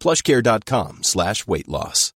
plushcare.com slash weight loss.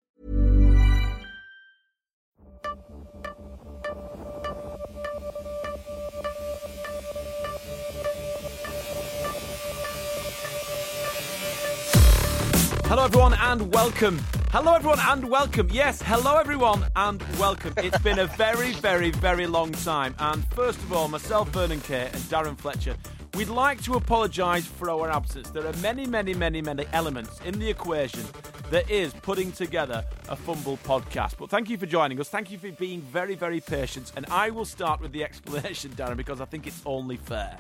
Hello, everyone, and welcome. Hello, everyone, and welcome. Yes, hello, everyone, and welcome. It's been a very, very, very long time. And first of all, myself, Vernon Kay, and Darren Fletcher, we'd like to apologise for our absence. There are many, many, many, many elements in the equation that is putting together a Fumble podcast. But thank you for joining us. Thank you for being very, very patient. And I will start with the explanation, Darren, because I think it's only fair.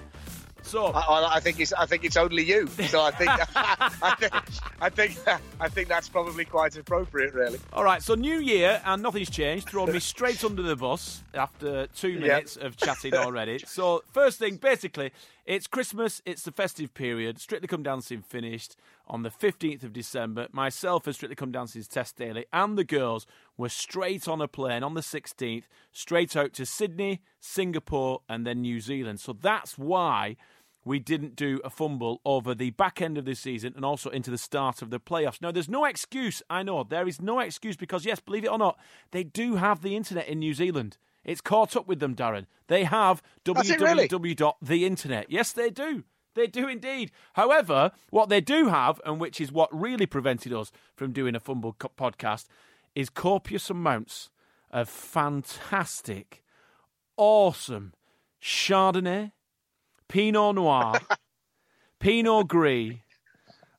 So I, I think it's I think it's only you. So I think I think I think I think that's probably quite appropriate, really. All right, so new year and nothing's changed. Thrown me straight under the bus after two minutes of chatting already. So first thing, basically, it's Christmas. It's the festive period. Strictly Come Dancing finished on the fifteenth of December. Myself and Strictly Come Dancing's Tess Daly and the girls were straight on a plane on the sixteenth, straight out to Sydney, Singapore, and then New Zealand. So that's why we didn't do a fumble over the back end of the season and also into the start of the playoffs. Now, there's no excuse, I know, there is no excuse because, yes, believe it or not, they do have the internet in New Zealand. It's caught up with them, Darren. They have it really? www.theinternet. Yes, they do. They do indeed. However, what they do have, and which is what really prevented us from doing a fumble podcast, is copious amounts of fantastic, awesome Chardonnay, Pinot Noir, Pinot Gris,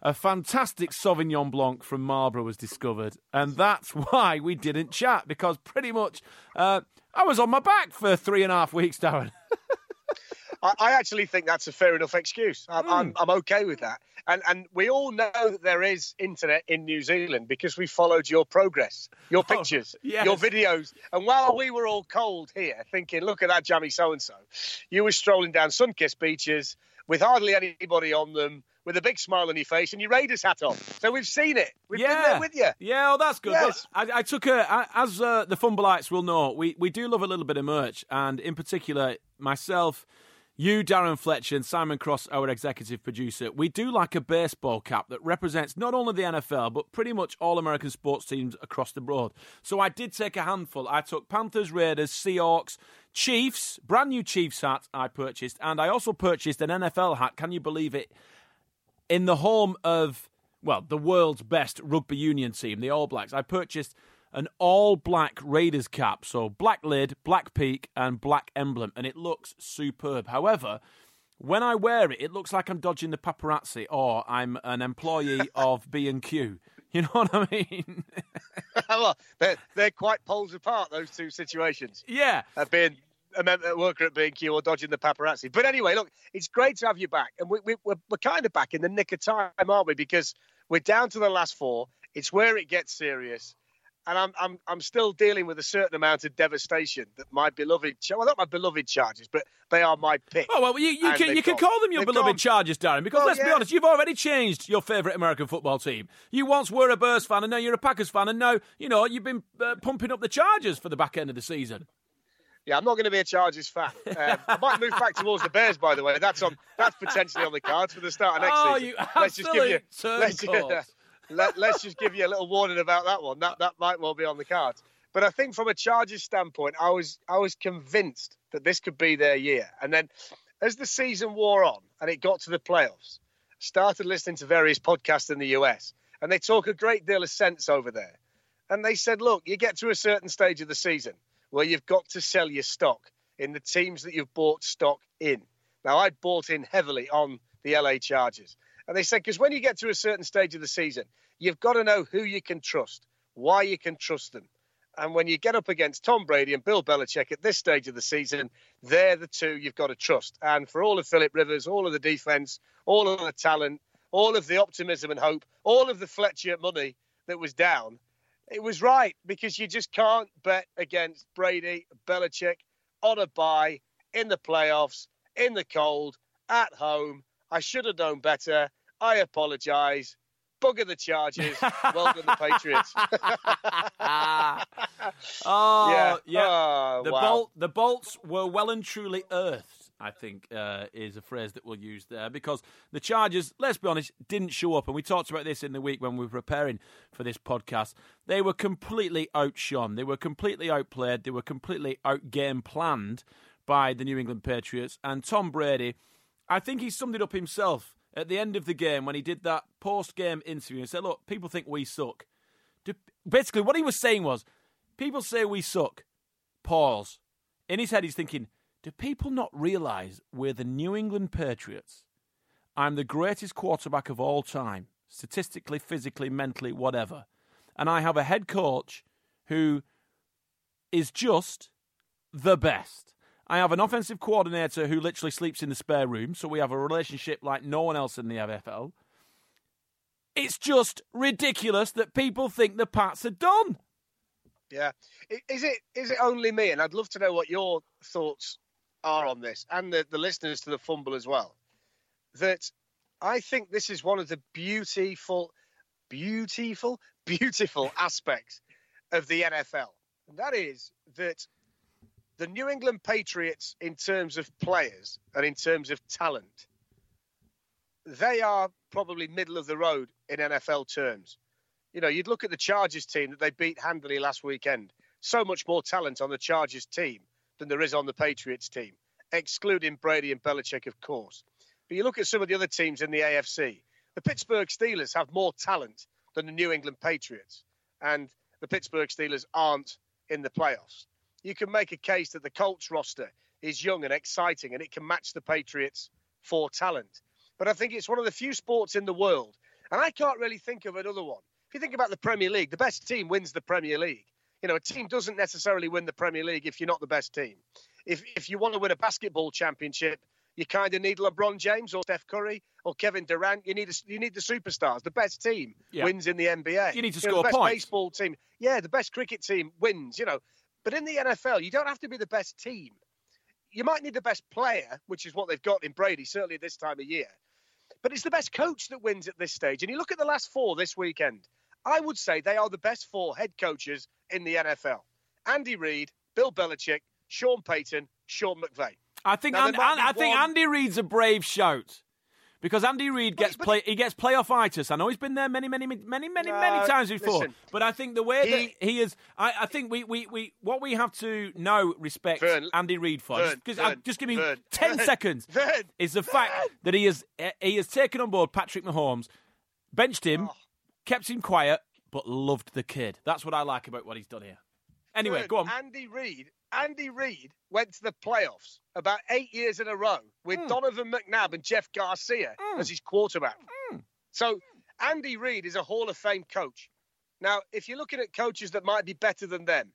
a fantastic Sauvignon Blanc from Marlborough was discovered, and that's why we didn't chat because pretty much uh, I was on my back for three and a half weeks, Darren. I, I actually think that's a fair enough excuse. I'm, I'm, I'm okay with that. And and we all know that there is internet in New Zealand because we followed your progress, your pictures, yes. your videos. And while we were all cold here, thinking, "Look at that jammy so and so," you were strolling down sun-kissed beaches with hardly anybody on them, with a big smile on your face and your Raiders hat on. So we've seen it. We've been there with you. Yeah, well, that's good. Yes. I, I took a, I- as uh, the Fumbleites will know, we, we do love a little bit of merch, and in particular, myself, you, Darren Fletcher, and Simon Cross, our executive producer, we do like a baseball cap that represents not only the NFL, but pretty much all American sports teams across the board. So I did take a handful. I took Panthers, Raiders, Seahawks, Chiefs, brand new Chiefs hat I purchased, and I also purchased an NFL hat. Can you believe it? In the home of well, the world's best rugby union team, the All Blacks. I purchased an all black Raiders cap, so black lid, black peak, and black emblem, and it looks superb. However, when I wear it, it looks like I'm dodging the paparazzi or I'm an employee of B and Q. You know what I mean? well, they're, they're quite poles apart, those two situations. yeah. uh, being a, mem- a worker at B&Q or dodging the paparazzi. But anyway, look, it's great to have you back. And we, we, we're, we're kind of back in the nick of time, aren't we? Because we're down to the last four. It's where it gets serious. And I'm, I'm, I'm still dealing with a certain amount of devastation that my beloved, well, not my beloved Chargers, but they are my pick. Oh well, you, you can you can call them your They've beloved gone. Chargers, Darren. Because Well, let's be honest, you've already changed your favourite American football team. You once were a Bears fan, and now you're a Packers fan, and now you know you've been uh, pumping up the Chargers for the back end of the season. Yeah, I'm not going to be a Chargers fan. Um, I might move back towards the Bears, by the way. That's on. That's potentially on the cards for the start of next oh, season. let's just give you. let's, just, let, let's just give you a little warning about that one. That that might well be on the cards. But I think from a Chargers standpoint, I was I was convinced that this could be their year. And then as the season wore on and it got to the playoffs, started listening to various podcasts in the US, and they talk a great deal of sense over there. And they said, look, you get to a certain stage of the season where you've got to sell your stock in the teams that you've bought stock in. Now, I bought in heavily on the LA Chargers. And they said, because when you get to a certain stage of the season, you've got to know who you can trust, why you can trust them. And when you get up against Tom Brady and Bill Belichick at this stage of the season, they're the two you've got to trust. And for all of Philip Rivers, all of the defense, all of the talent, all of the optimism and hope, all of the Fletcher money that was down, it was right because you just can't bet against Brady, Belichick on a bye in the playoffs, in the cold, at home. I should have known better. I apologise. Bugger the Chargers. well done, the Patriots. Ah. oh, yeah. yeah. Oh, the, wow. bolt, the bolts were well and truly earthed. I think uh, is a phrase that we'll use there because the Chargers, let's be honest, didn't show up. And we talked about this in the week when we were preparing for this podcast. They were completely outshone. They were completely outplayed. They were completely outgame planned by the New England Patriots. And Tom Brady, I think he summed it up himself at the end of the game when he did that post game interview and said, Look, people think we suck. Basically, what he was saying was, People say we suck. Pause. In his head, he's thinking, do people not realize we're the New England Patriots? I'm the greatest quarterback of all time, statistically, physically, mentally, whatever. And I have a head coach who is just the best. I have an offensive coordinator who literally sleeps in the spare room, so we have a relationship like no one else in the NFL. It's just ridiculous that people think the Pats are done. Yeah, is it is it only me? And I'd love to know what your thoughts are on this, and the, the listeners to the fumble as well. That I think this is one of the beautiful, beautiful, beautiful aspects of the NFL. And that is that the New England Patriots, in terms of players and in terms of talent, they are probably middle of the road in NFL terms. You know, you'd look at the Chargers team that they beat handily last weekend. So much more talent on the Chargers team than there is on the Patriots team, excluding Brady and Belichick, of course. But you look at some of the other teams in the AFC. The Pittsburgh Steelers have more talent than the New England Patriots, and the Pittsburgh Steelers aren't in the playoffs. You can make a case that the Colts roster is young and exciting, and it can match the Patriots for talent. But I think it's one of the few sports in the world, and I can't really think of another one if you think about the Premier League, the best team wins the Premier League. You know, a team doesn't necessarily win the Premier League if you're not the best team. If if you want to win a basketball championship, you kind of need LeBron James or Steph Curry or Kevin Durant. You need a, you need the superstars. The best team yeah. wins in the NBA. You need to you score know, the best points. baseball team. Yeah, the best cricket team wins. You know, but in the NFL, you don't have to be the best team. You might need the best player, which is what they've got in Brady, certainly this time of year. But it's the best coach that wins at this stage. And you look at the last four this weekend. I would say they are the best four head coaches in the NFL. Andy Reid, Bill Belichick, Sean Payton, Sean McVay. I think Now, might be I think Andy Reid's a brave shout. Because Andy Reid gets but- play, he gets playoff itis. I know he's been there many, many, many, many, many, many times before. listen. but I think the way He- that he is, I, I think we, we, we, what we have to now respect Vern, Andy Reid for, Vern, just, Vern, just give me ten seconds, is the fact that he has he has taken on board Patrick Mahomes, benched him, Oh. Kept him quiet, but loved the kid. That's what I like about what he's done here. Anyway, go on. Andy Reid. Andy Reid went to the playoffs about eight years in a row with Hmm. Donovan McNabb and Jeff Garcia as his quarterback. So Andy Reid is a Hall of Fame coach. Now, if you're looking at coaches that might be better than them,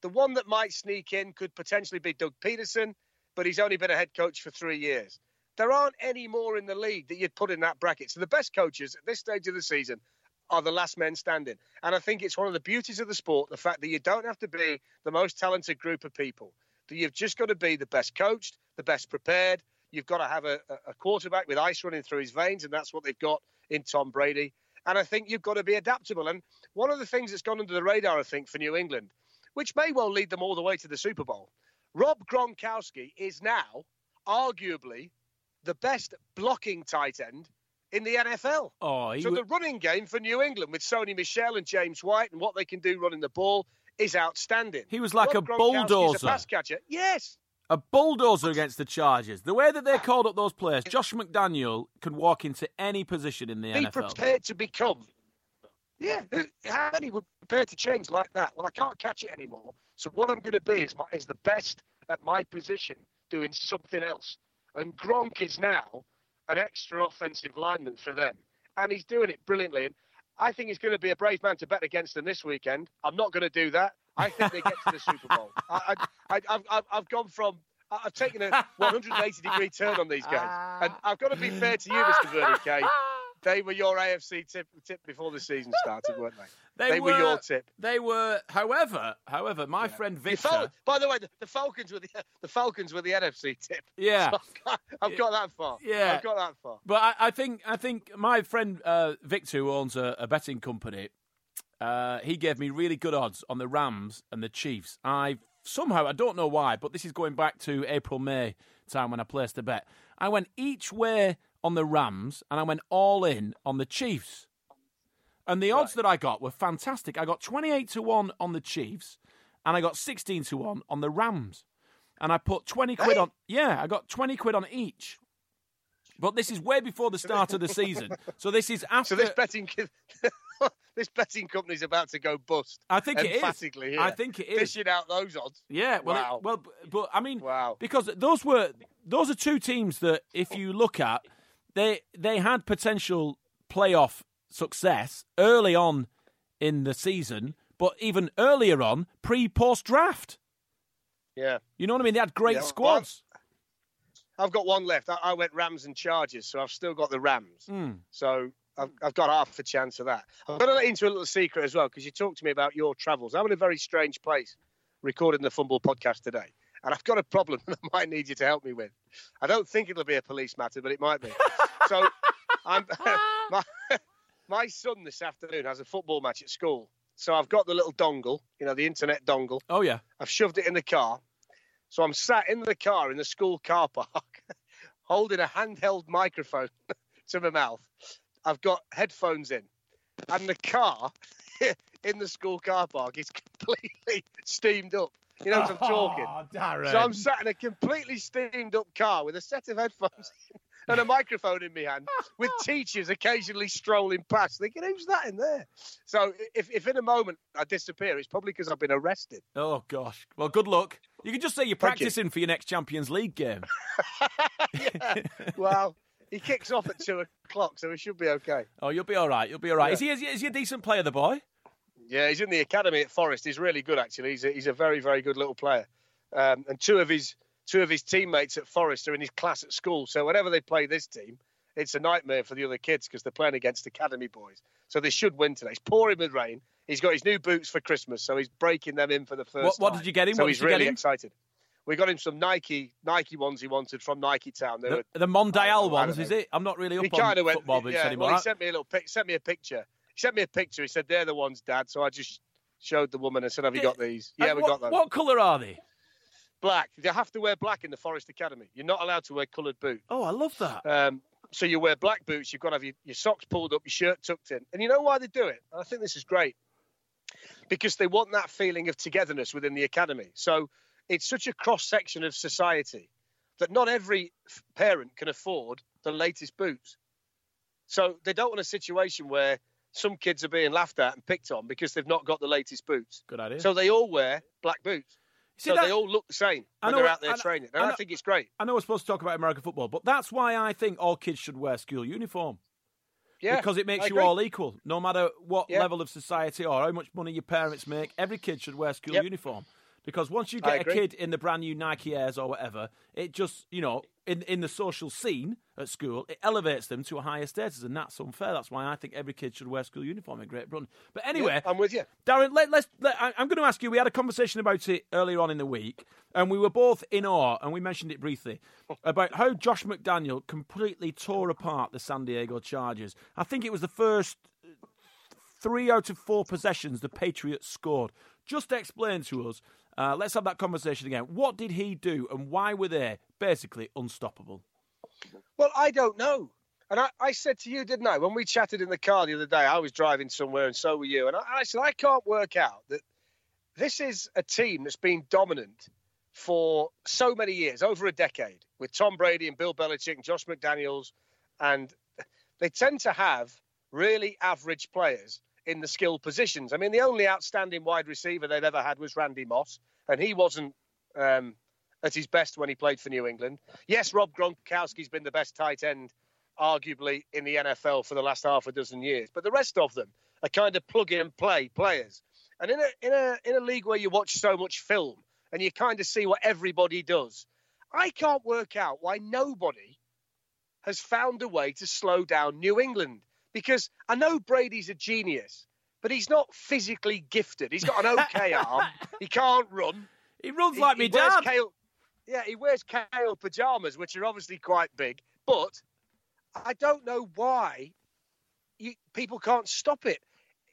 the one that might sneak in could potentially be Doug Pederson, but he's only been a head coach for three years. There aren't any more in the league that you'd put in that bracket. So the best coaches at this stage of the season are the last men standing. And I think it's one of the beauties of the sport, the fact that you don't have to be the most talented group of people, that you've just got to be the best coached, the best prepared. You've got to have a, a quarterback with ice running through his veins, and that's what they've got in Tom Brady. And I think you've got to be adaptable. And one of the things that's gone under the radar, I think, for New England, which may well lead them all the way to the Super Bowl, Rob Gronkowski is now arguably the best blocking tight end in the NFL. Oh, so wa- the running game for New England with Sony Michel and James White and what they can do running the ball is outstanding. He was like Rob a bulldozer. A pass catcher. Yes. a bulldozer against the Chargers. The way that they called up those players, Josh McDaniel could walk into any position in the Be NFL. prepared to become. Yeah. How many were prepared to change like that? Well, I can't catch it anymore. So what I'm going to be is, my, is the best at my position doing something else. And Gronk is now an extra offensive lineman for them. And he's doing it brilliantly. And I think he's going to be a brave man to bet against them this weekend. I'm not going to do that. I think they get to the Super Bowl. I, I, I, I've, I've gone from. I've taken a 180 degree turn on these guys, and I've got to be fair to you, Mr. Verdi K. They were your AFC tip, tip before the season started, weren't they? They were your tip. They were, however, however, my friend Victor. Fal- by the way, the, the Falcons were the, the Falcons were the NFC tip. Yeah. So I've, got, I've got that far. Yeah. I've got that far. But I, I think I think my friend uh, Victor, who owns a, a betting company, uh, he gave me really good odds on the Rams and the Chiefs. I somehow I don't know why, but this is going back to April May time when I placed the bet. I went each way on the Rams and I went all in on the Chiefs. And the odds that I got were fantastic. I got 28 to 1 on the Chiefs and I got 16 to 1 on the Rams. And I put 20 quid Hey. on Yeah, I got 20 quid on each. But this is way before the start of the season. So this is after So this betting this betting company's about to go bust. I think it is. Here, I think it is. Dishing out those odds. Yeah, well, it- Wow. well, b- but I mean, Wow. because those were those are two teams that, if you look at, they they had potential playoff success early on in the season, but even earlier on, pre post draft. Yeah. You know what I mean? They had great Yeah, squads. I've got one left. I, I went Rams and Chargers, so I've still got the Rams. Hmm. So I've, I've got half a chance of that. I'm going to let into a little secret as well because you talked to me about your travels. I'm in a very strange place recording the Fumble podcast today, and I've got a problem that I might need you to help me with. I don't think it'll be a police matter, but it might be. so I'm my, my son this afternoon has a football match at school. So I've got the little dongle, you know, the internet dongle. Oh yeah, I've shoved it in the car. So I'm sat in the car in the school car park, holding a handheld microphone to my mouth. I've got headphones in, and the car in the school car park is completely steamed up. You know what I'm talking? Oh, Darren. So I'm sat in a completely steamed up car with a set of headphones and a microphone in my hand, with teachers occasionally strolling past, thinking, "Who's that in there?" So if, if in a moment I disappear, it's probably because I've been arrested. Oh gosh. Well, good luck. You can just say you're Thank you. practicing for your next Champions League game. yeah. Well, he kicks off at two o'clock, so he should be okay. Oh, you'll be all right. You'll be all right. Yeah. Is he? Is he, is he a decent player, the boy? Yeah, he's in the academy at Forest. He's really good, actually. He's a, he's a very, very good little player. Um, and two of his two of his teammates at Forest are in his class at school. So whenever they play this team, it's a nightmare for the other kids because they're playing against academy boys. So they should win today. It's pouring with rain. He's got his new boots for Christmas, so he's breaking them in for the first What- what did you get him? So What he's did you get really excited. We got him some Nike Nike ones he wanted from Nike Town. They The, were the Mondial ones, know. is it? I'm not really up he on went football boots yeah, anymore. Well, he sent me a little pic, sent me a picture. He sent me a picture. He said they're the ones, Dad. So I just showed the woman and said, "Have you got these?" Yeah, And we what, got them. What colour are they? Black. You have to wear black in the Forest Academy. You're not allowed to wear coloured boots. Oh, I love that. Um, so you wear black boots. You've got to have your, your socks pulled up, your shirt tucked in. And you know why they do it? And I think this is great because they want that feeling of togetherness within the academy. So it's such a cross section of society that not every parent can afford the latest boots. So they don't want a situation where some kids are being laughed at and picked on because they've not got the latest boots. Good idea. So they all wear black boots. See, so that- they all look the same when know- they're out there I know- training. I And I, know- think it's great. I know we're supposed to talk about American football, but that's why I think all kids should wear school uniform. Yeah, because it makes you all equal, no matter what Yeah. level of society or how much money your parents make. Every kid should wear school Yep. uniform because once you get a kid in the brand new Nike Airs or whatever, it just you know in in the social scene at school, it elevates them to a higher status, and that's unfair. That's why I think every kid should wear school uniform in Great Britain. But anyway, Yeah, I'm with you. Darren, let, let's. Let, I'm going to ask you. We had a conversation about it earlier on in the week, and we were both in awe, and we mentioned it briefly about how Josh McDaniel completely tore apart the San Diego Chargers. I think it was the first three out of four possessions the Patriots scored. Just explain to us Uh, let's have that conversation again. What did he do, and why were they basically unstoppable? Well, I don't know. And I, I, said to you, didn't I, when we chatted in the car the other day, I was driving somewhere and so were you. And I, I said, I can't work out that this is a team that's been dominant for so many years, over a decade, with Tom Brady and Bill Belichick and Josh McDaniels. And they tend to have really average players in the skill positions. I mean, the only outstanding wide receiver they've ever had was Randy Moss, and he wasn't um, at his best when he played for New England. Yes, Rob Gronkowski's been the best tight end, arguably, in the NFL for the last half a dozen years, but the rest of them are kind of plug and play players. And in a in a in a league where you watch so much film and you kind of see what everybody does, I can't work out why nobody has found a way to slow down New England because I know Brady's a genius, but he's not physically gifted. He's got an okay arm. He can't run. He runs like he, me dad. Kale, yeah, he wears kale pajamas, which are obviously quite big. But I don't know why you, people can't stop it.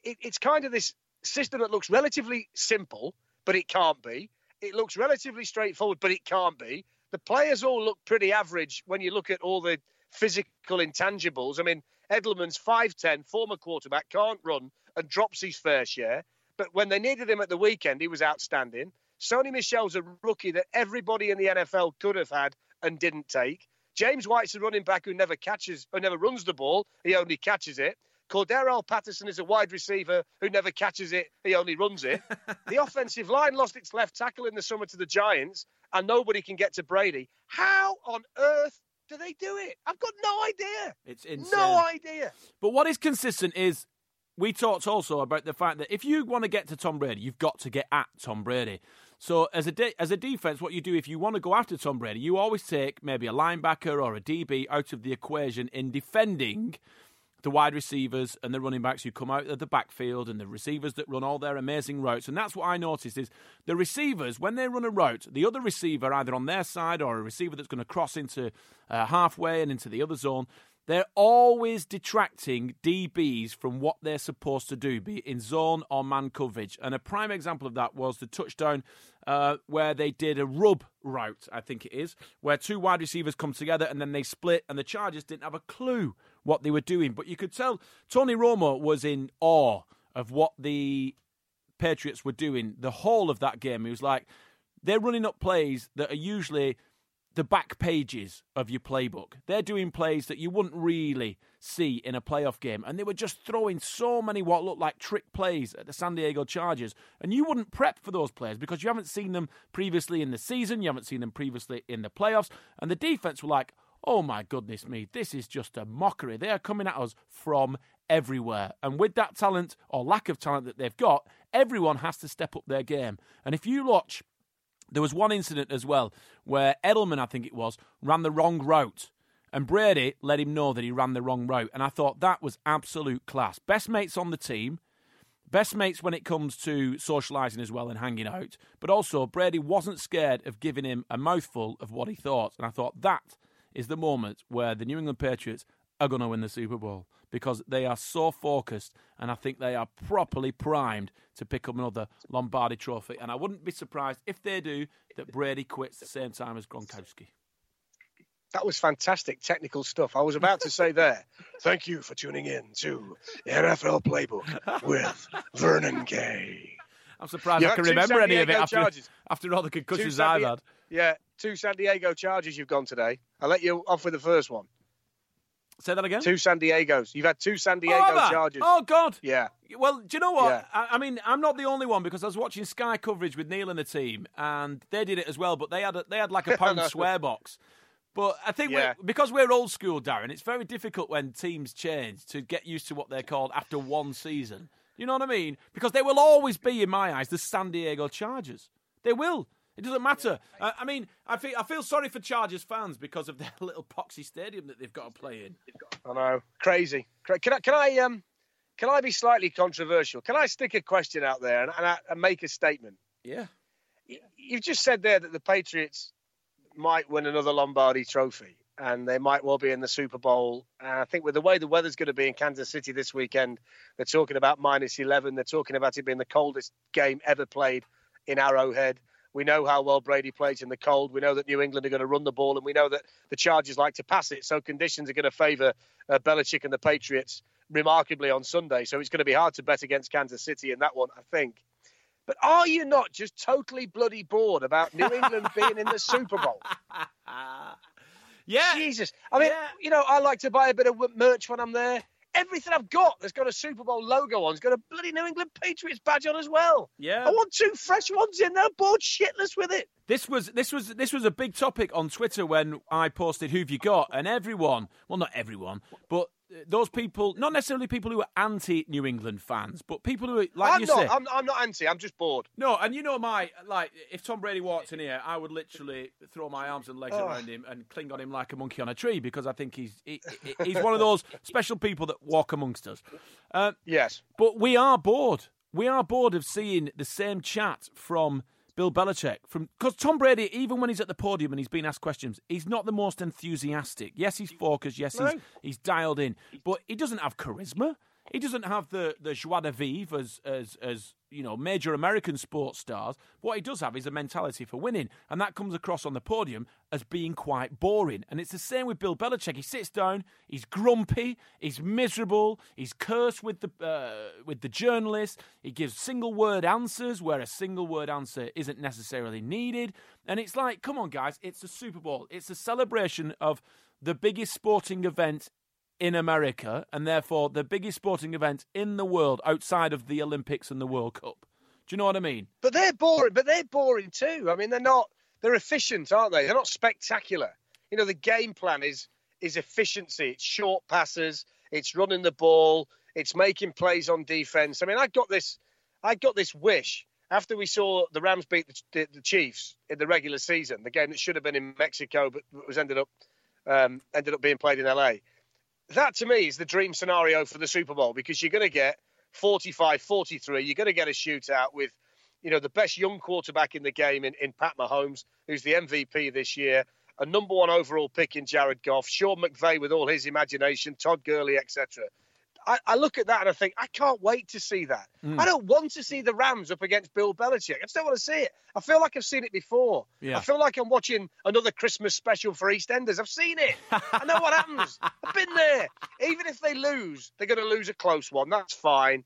it. It's kind of this system that looks relatively simple, but it can't be. It looks relatively straightforward, but it can't be. The players all look pretty average when you look at all the physical intangibles. I mean, Edelman's 5'10, former quarterback, can't run and drops his fair share. But when they needed him at the weekend, he was outstanding. Sony Michel's a rookie that everybody in the NFL could have had and didn't take. James White's a running back who never catches or never runs the ball. He only catches it. Cordarrelle Patterson is a wide receiver who never catches it. He only runs it. the offensive line lost its left tackle in the summer to the Giants, and nobody can get to Brady. How on earth do they do it? I've got no idea. It's insane. No idea. But what is consistent is we talked also about the fact that if you want to get to Tom Brady, you've got to get at Tom Brady. So as a de- as a defense, what you do if you want to go after Tom Brady, you always take maybe a linebacker or a DB out of the equation in defending the wide receivers and the running backs who come out of the backfield and the receivers that run all their amazing routes. And that's what I noticed is the receivers, when they run a route, the other receiver, either on their side or a receiver that's going to cross into uh, halfway and into the other zone, they're always detracting DBs from what they're supposed to do, be it in zone or man coverage. And a prime example of that was the touchdown uh, where they did a rub route, I think it is, where two wide receivers come together and then they split, and the Chargers didn't have a clue what they were doing. But you could tell Tony Romo was in awe of what the Patriots were doing the whole of that game. He was like, they're running up plays that are usually the back pages of your playbook. They're doing plays that you wouldn't really see in a playoff game. And they were just throwing so many what looked like trick plays at the San Diego Chargers. And you wouldn't prep for those players because you haven't seen them previously in the season, you haven't seen them previously in the playoffs. And the defense were like, oh my goodness me, this is just a mockery. They are coming at us from everywhere. And with that talent or lack of talent that they've got, everyone has to step up their game. And if you watch there was one incident as well where Edelman, I think it was, ran the wrong route. And Brady let him know that he ran the wrong route. And I thought that was absolute class. Best mates on the team, best mates when it comes to socialising as well and hanging out. But also, Brady wasn't scared of giving him a mouthful of what he thought. And I thought that is the moment where the New England Patriots are going to win the Super Bowl because they are so focused and I think they are properly primed to pick up another Lombardi trophy. And I wouldn't be surprised if they do that Brady quits the same time as Gronkowski. That was fantastic technical stuff. I was about to say there. Thank you for tuning in to NFL Playbook with Vernon Kay. I'm surprised you I can remember any of it after, after all the concussions I've had. Yeah, two San Diego Chargers you've gone today. I'll let you off with the first one. Say that again. Two San Diego's. You've had two San oh, Diego oh, Chargers. Oh God. Yeah. Well, do you know what? Yeah. I, I, mean, I'm not the only one because I was watching Sky coverage with Neil and the team, and they did it as well. But they had a, they had like a pound swear box. But I think yeah. we're, because we're old school, Darren, it's very difficult when teams change to get used to what they're called after one season. You know what I mean? Because they will always be, in my eyes, the San Diego Chargers. They will. It doesn't matter. Uh, I mean, I feel I feel sorry for Chargers fans because of their little poxy stadium that they've got to play in. I know, crazy. Can I can I um can I be slightly controversial? Can I stick a question out there and, and, I, and make a statement? Yeah. You've just said there that the Patriots might win another Lombardi Trophy and they might well be in the Super Bowl. And I think with the way the weather's going to be in Kansas City this weekend, they're talking about minus 11. They're talking about it being the coldest game ever played in Arrowhead. We know how well Brady plays in the cold. We know that New England are going to run the ball, and we know that the Chargers like to pass it. So conditions are going to favour uh, Belichick and the Patriots remarkably on Sunday. So it's going to be hard to bet against Kansas City in that one, I think. But are you not just totally bloody bored about New England being in the Super Bowl? yeah. Jesus. I mean, Yeah. you know, I like to buy a bit of merch when I'm there. Everything I've got that's got a Super Bowl logo on has got a bloody New England Patriots badge on as well. Yeah. I want two fresh ones in there. Bored shitless with it. This was this was this was a big topic on Twitter when I posted who've you got, and everyone, well, not everyone, but those people, not necessarily people who are anti New England fans, but people who, are, like I'm you not. say, I'm, I'm not anti. I'm just bored. no, and you know my like, if Tom Brady walked in here, I would literally throw my arms and legs Oh. around him and cling on him like a monkey on a tree because I think he's he, he- he's one of those special people that walk amongst us. Uh, Yes. but we are bored. We are bored of seeing the same chat from Bill Belichick. From because Tom Brady, even when he's at the podium and he's being asked questions, he's not the most enthusiastic. Yes, he's focused. Yes, he's, he's dialed in, but he doesn't have charisma. He doesn't have the the joie de vivre as as as you know major American sports stars. What he does have is a mentality for winning, and that comes across on the podium as being quite boring. And it's the same with Bill Belichick. He sits down, he's grumpy, he's miserable, he's cursed with the uh, with the journalists. He gives single word answers where a single word answer isn't necessarily needed. And it's like, come on, guys, it's the Super Bowl. It's a celebration of the biggest sporting event in America, and therefore the biggest sporting event in the world outside of the Olympics and the World Cup. Do you know what I mean? But they're boring. But they're boring too. I mean, they're not. They're efficient, aren't they? They're not spectacular. You know, the game plan is is efficiency. It's short passes. It's running the ball. It's making plays on defense. I mean, I got this. I got this wish after we saw the Rams beat the, the, the Chiefs in the regular season, the game that should have been in Mexico but was ended up um, ended up being played in LA. That to me is the dream scenario for the Super Bowl because you're going to get 45 43. You're going to get a shootout with, you know, the best young quarterback in the game in, in Pat Mahomes, who's the MVP this year, a number one overall pick in Jared Goff, Sean McVay with all his imagination, Todd Gurley, etc. I, I look at that and I think, I can't wait to see that. Hmm. I don't want to see the Rams up against Bill Belichick. I just don't want to see it. I feel like I've seen it before. Yeah. I feel like I'm watching another Christmas special for EastEnders. I've seen it. I know what happens. I've been there. Even if they lose, they're going to lose a close one. That's fine.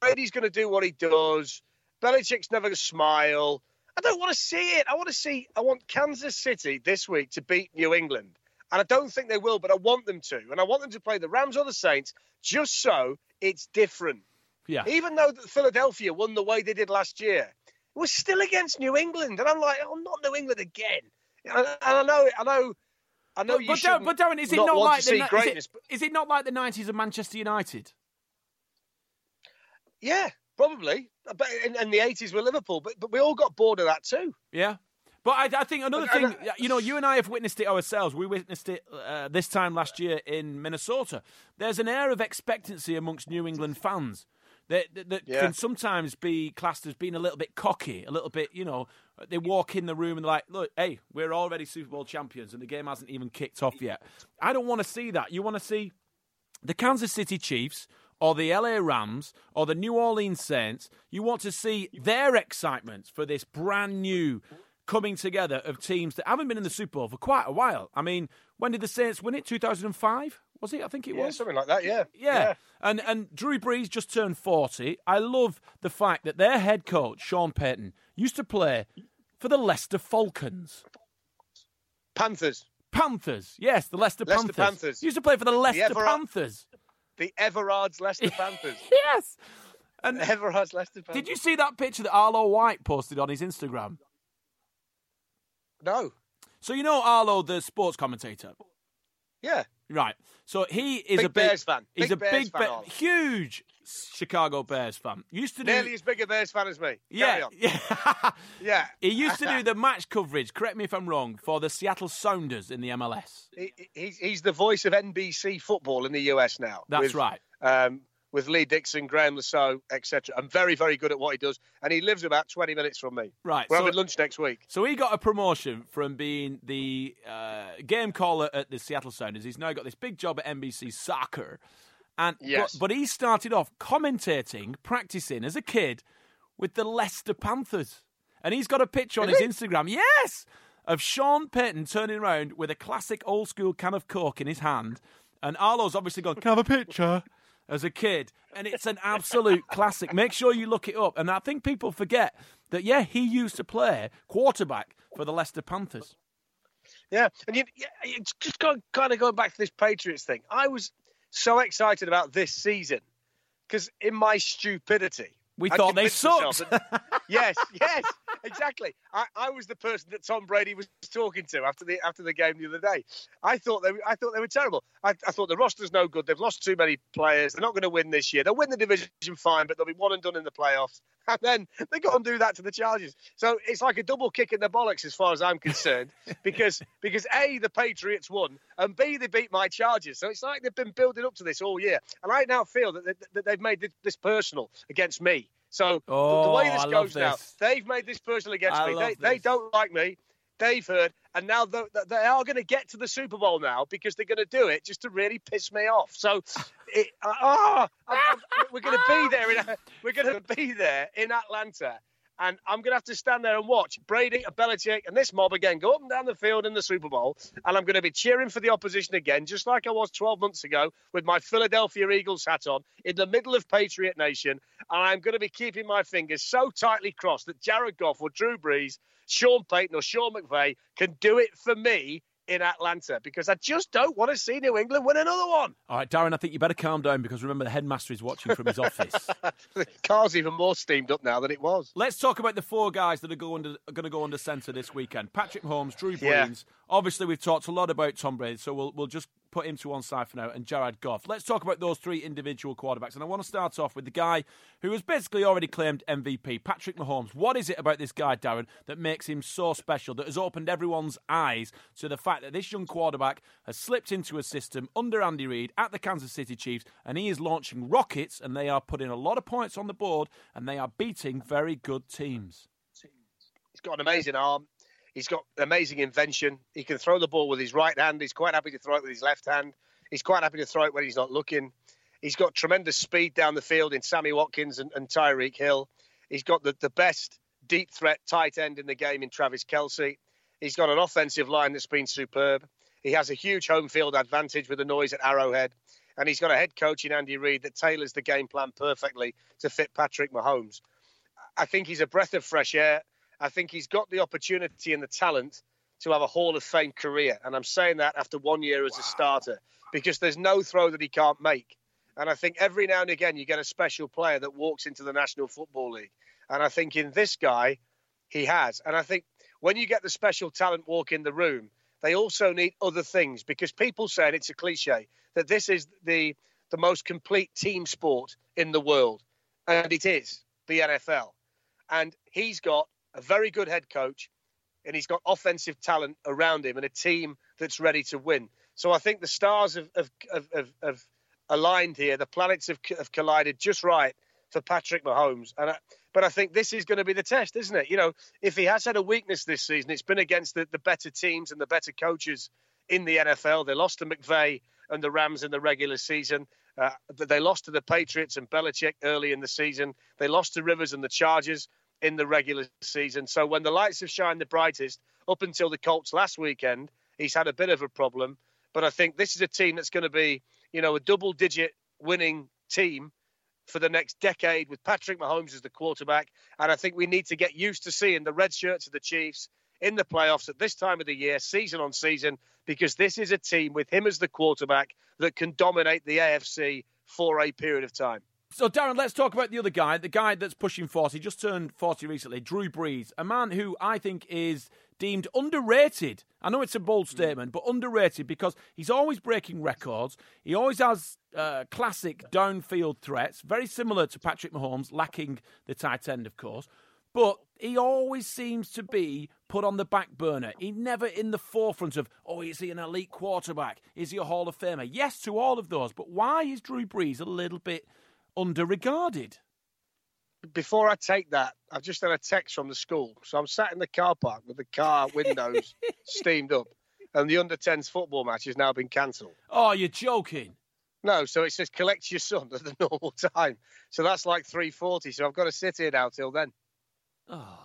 Brady's going to do what he does. Belichick's never going to smile. I don't want to see it. I want to see. I want Kansas City this week to beat New England, and I don't think they will, but I want them to, and I want them to play the Rams or the Saints, just so it's different. Yeah. Even though Philadelphia won the way they did last year, it was still against New England, and I'm like, oh, not New England again. And I, know, I know, I know. But, you but, Darren, but Darren, is it not, not, like the ni- is greatness? it, but is it not like the nineties of Manchester United? yeah, probably. But in, in the 80s with Liverpool, but but we all got bored of that too. Yeah. But I, I think another thing, you know, you and I have witnessed it ourselves. We witnessed it uh, this time last year in Minnesota. There's an air of expectancy amongst New England fans that, that, that Yeah. can sometimes be classed as being a little bit cocky, a little bit, you know, they walk in the room and they're like, look, hey, we're already Super Bowl champions and the game hasn't even kicked off yet. I don't want to see that. You want to see the Kansas City Chiefs or the LA Rams or the New Orleans Saints, you want to see their excitement for this brand new coming together of teams that haven't been in the Super Bowl for quite a while. I mean, when did the Saints win it? 2005? Was it? I think it Yeah, was. something like that. Yeah. Yeah. And and Drew Brees just turned 40. I love the fact that their head coach, Sean Payton, used to play for the Leicester Falcons. Panthers, Panthers. Yes, the Leicester, Leicester Panthers. Panthers. He used to play for the Leicester Everard- Panthers. the Everards Leicester Panthers. Yes. And Everards Leicester Panthers. did you see that picture that Arlo White posted on his Instagram? No. So you know Arlo, the sports commentator, Yeah. right? So he is Big a big Bears fan. He's Big a Bears big, fan, Be- huge Chicago Bears fan. Used to do Nearly as big a Bears fan as me. Carry yeah, on. yeah. Yeah. he used to do the match coverage. Correct me if I'm wrong. For the Seattle Sounders in the MLS. He, he's, he's the voice of NBC football in the US now. That's with, right. Um, with Lee Dixon, Graeme Le Saux, etc. I'm very, very good at what he does, and he lives about 20 minutes from me. Right, We're so- having lunch next week. So he got a promotion from being the uh, game caller at the Seattle Sounders. He's now got this big job at NBC Soccer, and Yes. but, but he started off commentating, practicing as a kid with the Leicester Panthers. And he's got a picture on his Instagram. Yes! Of Sean Payton turning around with a classic old school can of Coke in his hand. And Arlo's obviously gone, Can I have a picture? As a kid. And it's an absolute classic. Make sure you look it up. And I think people forget that, yeah, he used to play quarterback for the Leicester Panthers. Yeah, and you, it's just going, kind of going back to this Patriots thing. I was so excited about this season because in my stupidity, we I thought they sucked. That, yes, yes, exactly. I, I, was the person that Tom Brady was talking to after the after the game the other day. I thought they I thought they were terrible. I, I thought the roster's no good. They've lost too many players. They're not going to win this year. They'll win the division fine, but they'll be one and done in the playoffs. And then they go and do that to the Chargers. So it's like a double kick in the bollocks as far as I'm concerned, because because a the Patriots won and b they beat my Chargers. So it's like they've been building up to this all year, and I now feel that, that they've made this personal against me. So oh, the way this I goes this. now, they've made this personal against I me. They, they don't like me. They've heard, and now they are going to get to the Super Bowl now because they're going to do it just to really piss me off. So, it, uh, oh, I'm, I'm, we're going to be there. In, we're going to be there in Atlanta and I'm going to have to stand there and watch Brady Belichick and this mob again go up and down the field in the Super Bowl. And I'm going to be cheering for the opposition again, just like I was 12 months ago with my Philadelphia Eagles hat on in the middle of Patriot Nation. And I'm going to be keeping my fingers so tightly crossed that Jared Goff or Drew Brees, Sean Payton or Sean McVay can do it for me in Atlanta because I just don't want to see New England win another one. All right, Darren, I think you better calm down because remember the headmaster is watching from his office. the car's even more steamed up now than it was. Let's talk about the four guys that are going to, are going to go under centre this weekend. Patrick Mahomes, Drew Brees. Yeah. Obviously, we've talked a lot about Tom Brady, so we'll we'll just put him to one side for now, and Jared Goff. Let's talk about those three individual quarterbacks. And I want to start off with the guy who has basically already claimed MVP, Patrick Mahomes. What is it about this guy, Darren, that makes him so special, that has opened everyone's eyes to the fact that this young quarterback has slipped into a system under Andy Reid at the Kansas City Chiefs, and he is launching rockets, and they are putting a lot of points on the board, and they are beating very good teams. He's got an amazing arm. He's got amazing invention. He can throw the ball with his right hand. He's quite happy to throw it with his left hand. He's quite happy to throw it when he's not looking. He's got tremendous speed down the field in Sammy Watkins and, and Tyreek Hill. He's got the, the best deep threat tight end in the game in Travis Kelce. He's got an offensive line that's been superb. He has a huge home field advantage with the noise at Arrowhead. And he's got a head coach in Andy Reid that tailors the game plan perfectly to fit Patrick Mahomes. I think he's a breath of fresh air. I think he's got the opportunity and the talent to have a Hall of Fame career. And I'm saying that after one year as wow. a starter because there's no throw that he can't make. And I think every now and again you get a special player that walks into the National Football League. And I think in this guy, he has. And I think when you get the special talent walk in the room, they also need other things because people say, and it's a cliche, that this is the the most complete team sport in the world. And it is the NFL. And he's got a very good head coach, and he's got offensive talent around him and a team that's ready to win. So I think the stars have, have, have, have aligned here. The planets have, have collided just right for Patrick Mahomes. And I, but I think this is going to be the test, isn't it? You know, if he has had a weakness this season, it's been against the, the better teams and the better coaches in the NFL. They lost to McVay and the Rams in the regular season. Uh, they lost to the Patriots and Belichick early in the season. They lost to Rivers and the Chargers in the regular season. So when the lights have shined the brightest up until the Colts last weekend, he's had a bit of a problem. But I think this is a team that's going to be, you know, a double digit winning team for the next decade with Patrick Mahomes as the quarterback. And I think we need to get used to seeing the red shirts of the Chiefs in the playoffs at this time of the year, season on season, because this is a team with him as the quarterback that can dominate the AFC for a period of time. So, Darren, let's talk about the other guy, the guy that's pushing 40, just turned 40 recently, Drew Brees, a man who I think is deemed underrated. I know it's a bold hmm. statement, but underrated because he's always breaking records. He always has uh, classic downfield threats, very similar to Patrick Mahomes, lacking the tight end, of course. But he always seems to be put on the back burner. He never in the forefront of, oh, is he an elite quarterback? Is he a Hall of Famer? Yes to all of those. But why is Drew Brees a little bit underregarded. Before I take that, I've just had a text from the school. So I'm sat in the car park with the car windows steamed up, and the under 10s football match has now been cancelled. Oh, you're joking. No, so it says collect your son at the normal time. So that's like 3:40. So I've got to sit here now till then. Oh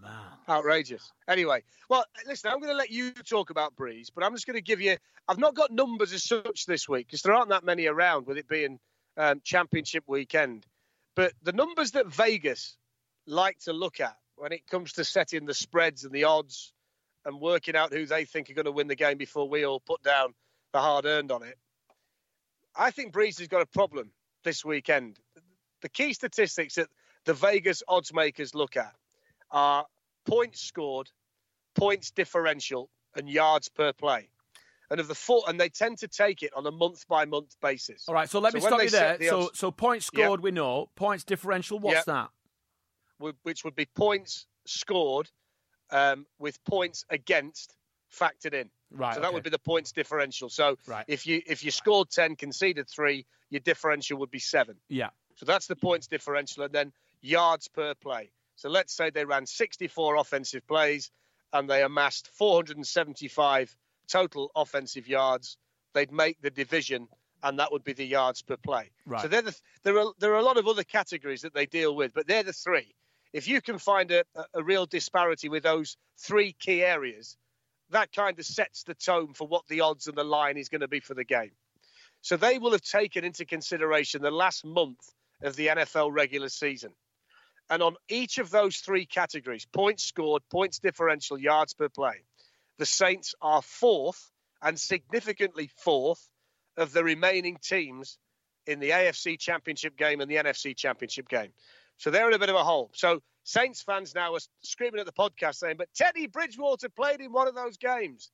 Man. Outrageous. Anyway, well, listen, I'm going to let you talk about Brees, but I'm just going to give you. I've not got numbers as such this week because there aren't that many around with it being um, championship weekend. But the numbers that Vegas like to look at when it comes to setting the spreads and the odds and working out who they think are going to win the game before we all put down the hard earned on it. I think Brees has got a problem this weekend. The key statistics that the Vegas odds makers look at are points scored, points differential, and yards per play. And of the four, and they tend to take it on a month by month basis. All right, so let So me stop you there. the So, odds- so points scored, we know. Points differential, what's that? would- which would be points scored um, with points against factored in. Right. So that okay. would be the points differential. So Right. if you if you scored ten, conceded three, your differential would be seven. Yeah. So that's the points differential, and then yards per play. So let's say they ran 64 offensive plays and they amassed 475 total offensive yards. They'd make the division, and that would be the yards per play. Right. So they're the, there are there are a lot of other categories that they deal with, but they're the three. If you can find a, a- a real disparity with those three key areas, that kind of sets the tone for what the odds and the line is going to be for the game. So they will have taken into consideration the last month of the NFL regular season. And on each of those three categories points scored, points differential, yards per play the Saints are fourth and significantly fourth of the remaining teams in the AFC Championship game and the NFC Championship game. So they're in a bit of a hole. So Saints fans now are screaming at the podcast saying, but Teddy Bridgewater played in one of those games.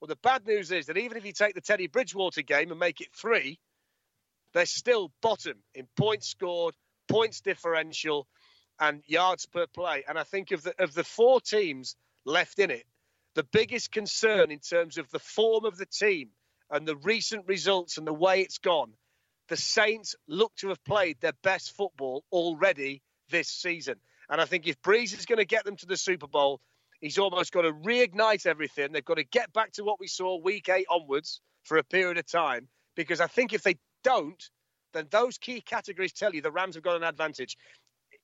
Well, the bad news is that even if you take the Teddy Bridgewater game and make it three, they're still bottom in points scored, points differential, and yards per play. And I think of the of the four teams left in it, the biggest concern in terms of the form of the team and the recent results and the way it's gone, the Saints look to have played their best football already this season. And I think if Brees is going to get them to the Super Bowl, he's almost got to reignite everything. They've got to get back to what we saw week eight onwards for a period of time. Because I think if they don't, then those key categories tell you the Rams have got an advantage.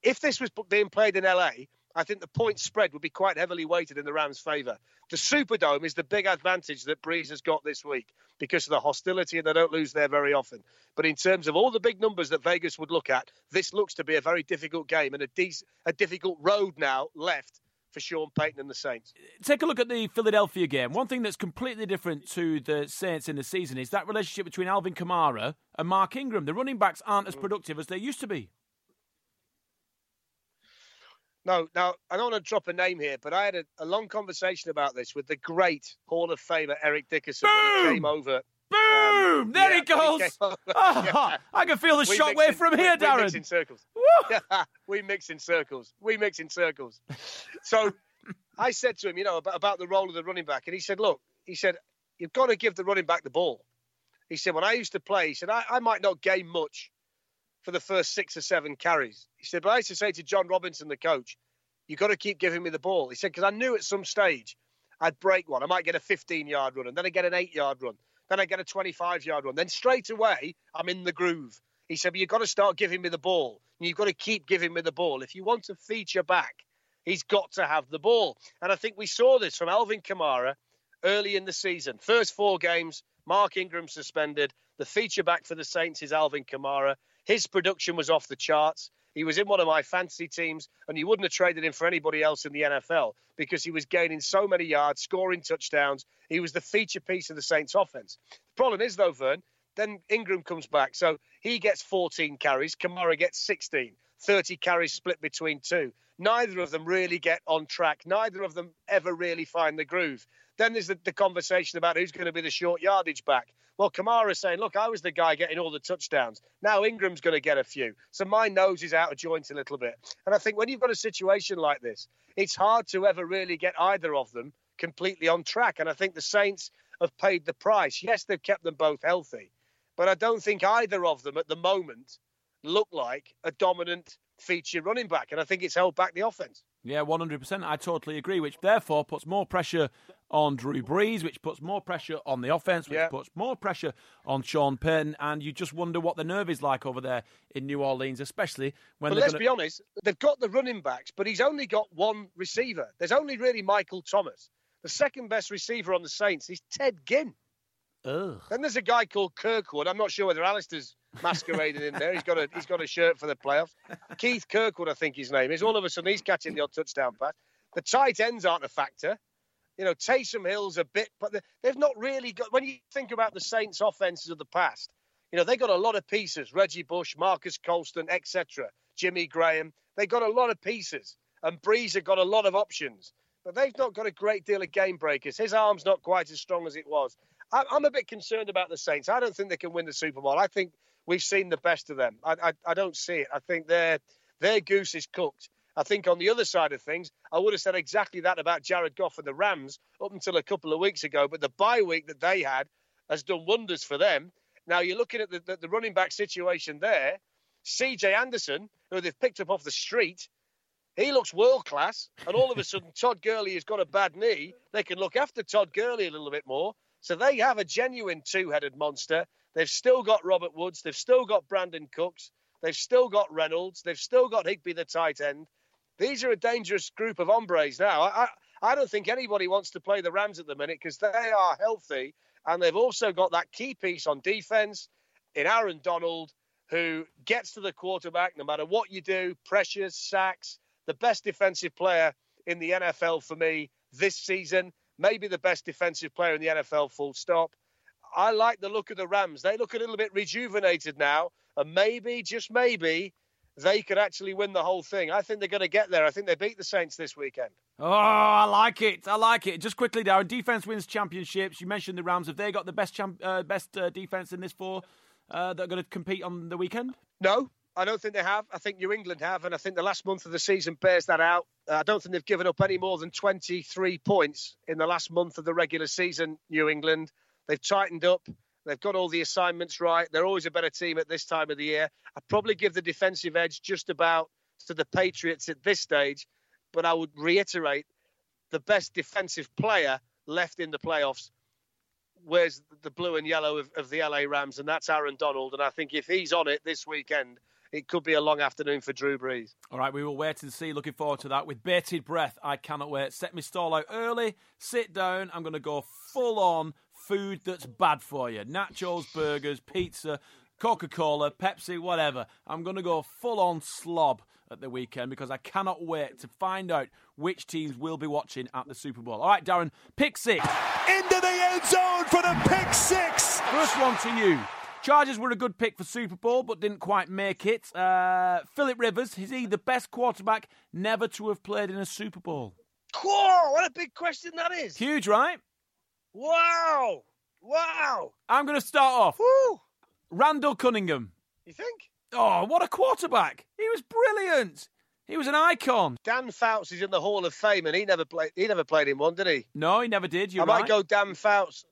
If this was being played in LA, I think the point spread would be quite heavily weighted in the Rams' favour. The Superdome is the big advantage that Brees has got this week because of the hostility and they don't lose there very often. But in terms of all the big numbers that Vegas would look at, this looks to be a very difficult game and a, de- a difficult road now left for Sean Payton and the Saints. Take a look at the Philadelphia game. One thing that's completely different to the Saints in the season is that relationship between Alvin Kamara and Mark Ingram. The running backs aren't as mm. productive as they used to be. No, now I don't want to drop a name here, but I had a, a long conversation about this with the great Hall of Famer Eric Dickerson when Boom! he came over. Boom! Um, there yeah, he goes. yeah. I can feel the We shockwave in- from we- here, we mix Darren. in circles. We mix in circles. We mix in circles. So I said to him, you know, about, about the role of the running back, and he said, look, he said, you've got to give the running back the ball. He said, when I used to play, he said, I, I might not gain much for the first six or seven carries. He said, but I used to say to John Robinson, the coach, you've got to keep giving me the ball. He said, because I knew at some stage I'd break one. I might get a 15 yard run, and then I get an eight yard run. Then I get a 25 yard run. Then straight away, I'm in the groove. He said, but you've got to start giving me the ball. You've got to keep giving me the ball. If you want to feature back, he's got to have the ball. And I think we saw this from Alvin Kamara early in the season. First four games, Mark Ingram suspended. The feature back for the Saints is Alvin Kamara. His production was off the charts. He was in one of my fantasy teams, and you wouldn't have traded him for anybody else in the NFL because he was gaining so many yards, scoring touchdowns. He was the feature piece of the Saints offense. The problem is, though, Vern, then Ingram comes back. So he gets 14 carries, Kamara gets 16, 30 carries split between two. Neither of them really get on track. Neither of them ever really find the groove. Then there's the, the conversation about who's going to be the short yardage back. Well, Kamara's saying, look, I was the guy getting all the touchdowns. Now Ingram's going to get a few. So my nose is out of joint a little bit. And I think when you've got a situation like this, it's hard to ever really get either of them completely on track. And I think the Saints have paid the price. Yes, they've kept them both healthy, but I don't think either of them at the moment look like a dominant feature running back. And I think it's held back the offense. Yeah, 100%. I totally agree, which therefore puts more pressure on Drew Brees, which puts more pressure on the offense, which Yeah. puts more pressure on Sean Payton, and you just wonder what the nerve is like over there in New Orleans, especially when But let's gonna... be honest, they've got the running backs, but he's only got one receiver. There's only really Michael Thomas. The second best receiver on the Saints is Ted Ginn. Ugh. Then there's a guy called Kirkwood. I'm not sure whether Alistair's masquerading in there. He's got a he's got a shirt for the playoffs. Keith Kirkwood, I think his name is. All of a sudden, he's catching the odd touchdown pass. The tight ends aren't a factor. You know, Taysom Hill's a bit, but they- they've not really got. When you think about the Saints' offenses of the past, you know they got a lot of pieces. Reggie Bush, Marques Colston, etc. Jimmy Graham. They got a lot of pieces, and Brees have got a lot of options. But they've not got a great deal of game breakers. His arm's not quite as strong as it was. I- I'm a bit concerned about the Saints. I don't think they can win the Super Bowl. I think we've seen the best of them. I, I, I don't see it. I think their their goose is cooked. I think on the other side of things, I would have said exactly that about Jared Goff and the Rams up until a couple of weeks ago. But the bye week that they had has done wonders for them. Now you're looking at the, the, the running back situation there. CJ Anderson, who they've picked up off the street, he looks world class. And all of a sudden, Todd Gurley has got a bad knee. They can look after Todd Gurley a little bit more. So they have a genuine two headed monster. They've still got Robert Woods. They've still got Brandin Cooks. They've still got Reynolds. They've still got Higbee, the tight end. These are a dangerous group of hombres now. I, I, don't think anybody wants to play the Rams at the minute because they are healthy. And they've also got that key piece on defense in Aaron Donald, who gets to the quarterback no matter what you do, pressures, sacks, the best defensive player in the NFL for me this season, maybe the best defensive player in the NFL, full stop. I like the look of the Rams. They look a little bit rejuvenated now, and maybe, just maybe, they could actually win the whole thing. I think they're going to get there. I think they beat the Saints this weekend. Oh, I like it. I like it. Just quickly, Darren. Defense wins championships. You mentioned the Rams. Have they got the best champ, uh, best uh, defense in this four uh, that are going to compete on the weekend? No, I don't think they have. I think New England have, and I think the last month of the season bears that out. Uh, I don't think they've given up any more than 23 points in the last month of the regular season, New England. They've tightened up. They've got all the assignments right. They're always a better team at this time of the year. I'd probably give the defensive edge just about to the Patriots at this stage, but I would reiterate the best defensive player left in the playoffs wears the blue and yellow of, of the LA Rams, and that's Aaron Donald. And I think if he's on it this weekend, it could be a long afternoon for Drew Brees. All right, we will wait and see. Looking forward to that with bated breath. I cannot wait. Set my stall out early, sit down. I'm going to go full on food that's bad for you nachos, burgers, pizza, Coca Cola, Pepsi, whatever. I'm going to go full on slob at the weekend because I cannot wait to find out which teams will be watching at the Super Bowl. All right, Darren, pick six. Into the end zone for the pick six. First one to you. Chargers were a good pick for Super Bowl, but didn't quite make it. Uh, Philip Rivers, is he the best quarterback never to have played in a Super Bowl? Whoa, what a big question that is. Huge, right? Wow. Wow. I'm going to start off. Woo. Randall Cunningham. You think? Oh, what a quarterback! He was brilliant. He was an icon. Dan Fouts is in the Hall of Fame, and he never played. He never played in one, did he? No, he never did. You're I might right. go Dan Fouts.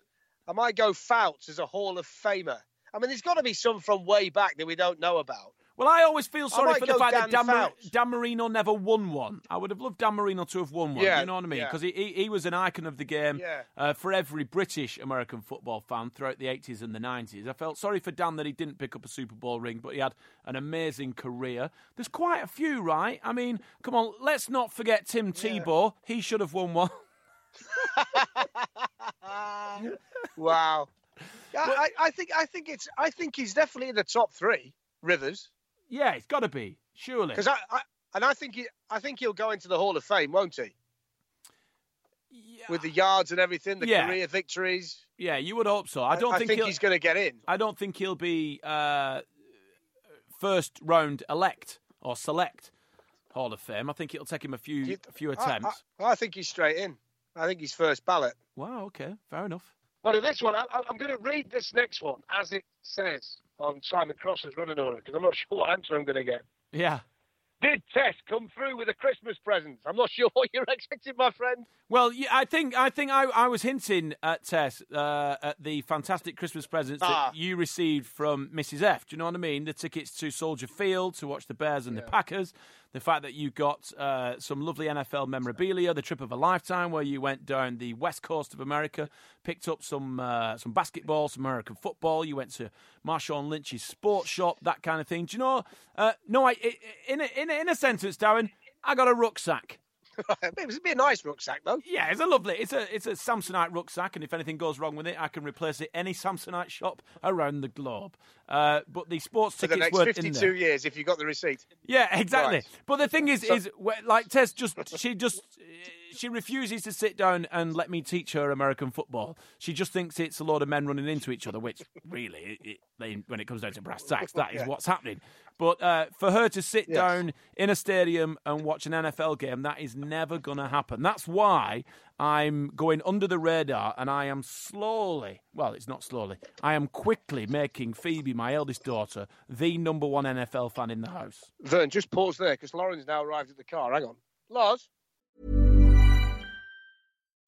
I might go Fouts as a Hall of Famer. I mean, there's got to be some from way back that we don't know about. Well, I always feel sorry for the fact that Dan Dan, Mar- Dan Marino never won one. I would have loved Dan Marino to have won one. Yeah, you know what I mean? yeah. Because he, he he was an icon of the game Yeah. uh, for every British American football fan throughout the 80s and the 90s. I felt sorry for Dan that he didn't pick up a Super Bowl ring, but he had an amazing career. There's quite a few, right? I mean, come on, let's not forget Tim Tebow. He should have won one. Wow. Yeah, I, I think I think it's I think he's definitely in the top three. Rivers, yeah, it's got to be, surely. because I, I and I think he I think he'll go into the Hall of Fame, won't he? Yeah. With the yards and everything, the Yeah. career victories. Yeah, you would hope so. I don't I think, think he's going to get in. I don't think he'll be uh, first round elect or select Hall of Fame. I think it'll take him a few You- a few I- attempts. I, I think he's straight in. I think he's first ballot. wow. Okay. Fair enough. Well, this one, I, I'm going to read this next one as it says on Simon Cross's running order because I'm not sure what answer I'm going to get. Yeah. Did Tess come through with a Christmas present? I'm not sure what you're expecting, my friend. Well, yeah, I think I think I, I was hinting at Tess uh, at the fantastic Christmas presents Ah. that you received from Mrs. F. Do you know what I mean? The tickets to Soldier Field to watch the Bears and the Packers, the fact that you got uh, some lovely NFL memorabilia, the trip of a lifetime where you went down the west coast of America, picked up some uh, some basketball, some American football. You went to Marshawn Lynch's sports shop, that kind of thing. Do you know? Uh, no, I in a, in a, in a sentence, Darren, I got a rucksack. it would be a nice rucksack, though. Yeah, it's a lovely. It's a it's a Samsonite rucksack, and if anything goes wrong with it, I can replace it any Samsonite shop around the globe. Uh, but the sports For tickets the next weren't 52 years, if you got the receipt. Yeah, exactly. Right. But the thing is, So- is like Tess just she just she refuses to sit down and let me teach her American football. She just thinks it's a load of men running into each other, which really, it, it, when it comes down to brass tacks, that is Yeah. what's happening. But uh, for her to sit Yes. down in a stadium and watch an NFL game, that is never going to happen. That's why I'm going under the radar and I am slowly, well, it's not slowly, I am quickly making Phoebe, my eldest daughter, the number one NFL fan in the house. Vern, just pause there because Lauren's now arrived at the car. Hang on. Lars?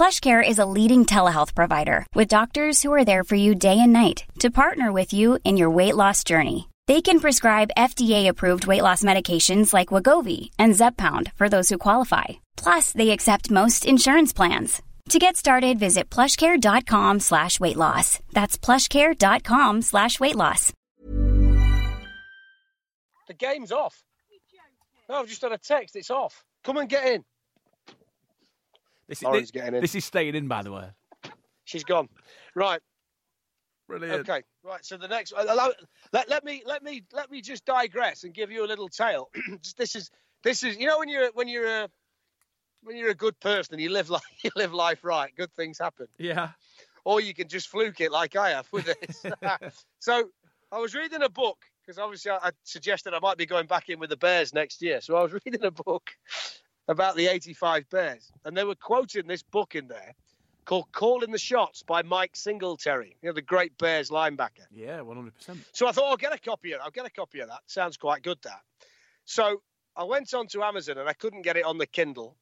PlushCare is a leading telehealth provider with doctors who are there for you day and night to partner with you in your weight loss journey. They can prescribe FDA-approved weight loss medications like Wegovy and Zepbound for those who qualify. Plus, they accept most insurance plans. To get started, visit plushcare.com slash weight loss. That's plushcare.com slash weight loss. The game's off. No, I've just had a text. It's off. Come and get in. This, Lauren's this, getting in. this is staying in, by the way. She's gone. Right. Brilliant. Okay. Right. So the next, uh, allow, let, let me let me let me just digress and give you a little tale. This is this is you know when you're when you're a when you're a good person and you live life you live life right, good things happen. Yeah. Or you can just fluke it like I have with this. so I was reading a book because obviously I, I suggested I might be going back in with the Bears next year. So I was reading a book about the 85 Bears, and they were quoting this book in there called Calling the Shots by Mike Singletary, you know, the great Bears linebacker. Yeah, 100%. So I thought I'll get a copy of it. I'll get a copy of that. Sounds quite good, that. So I went on to Amazon and I couldn't get it on the Kindle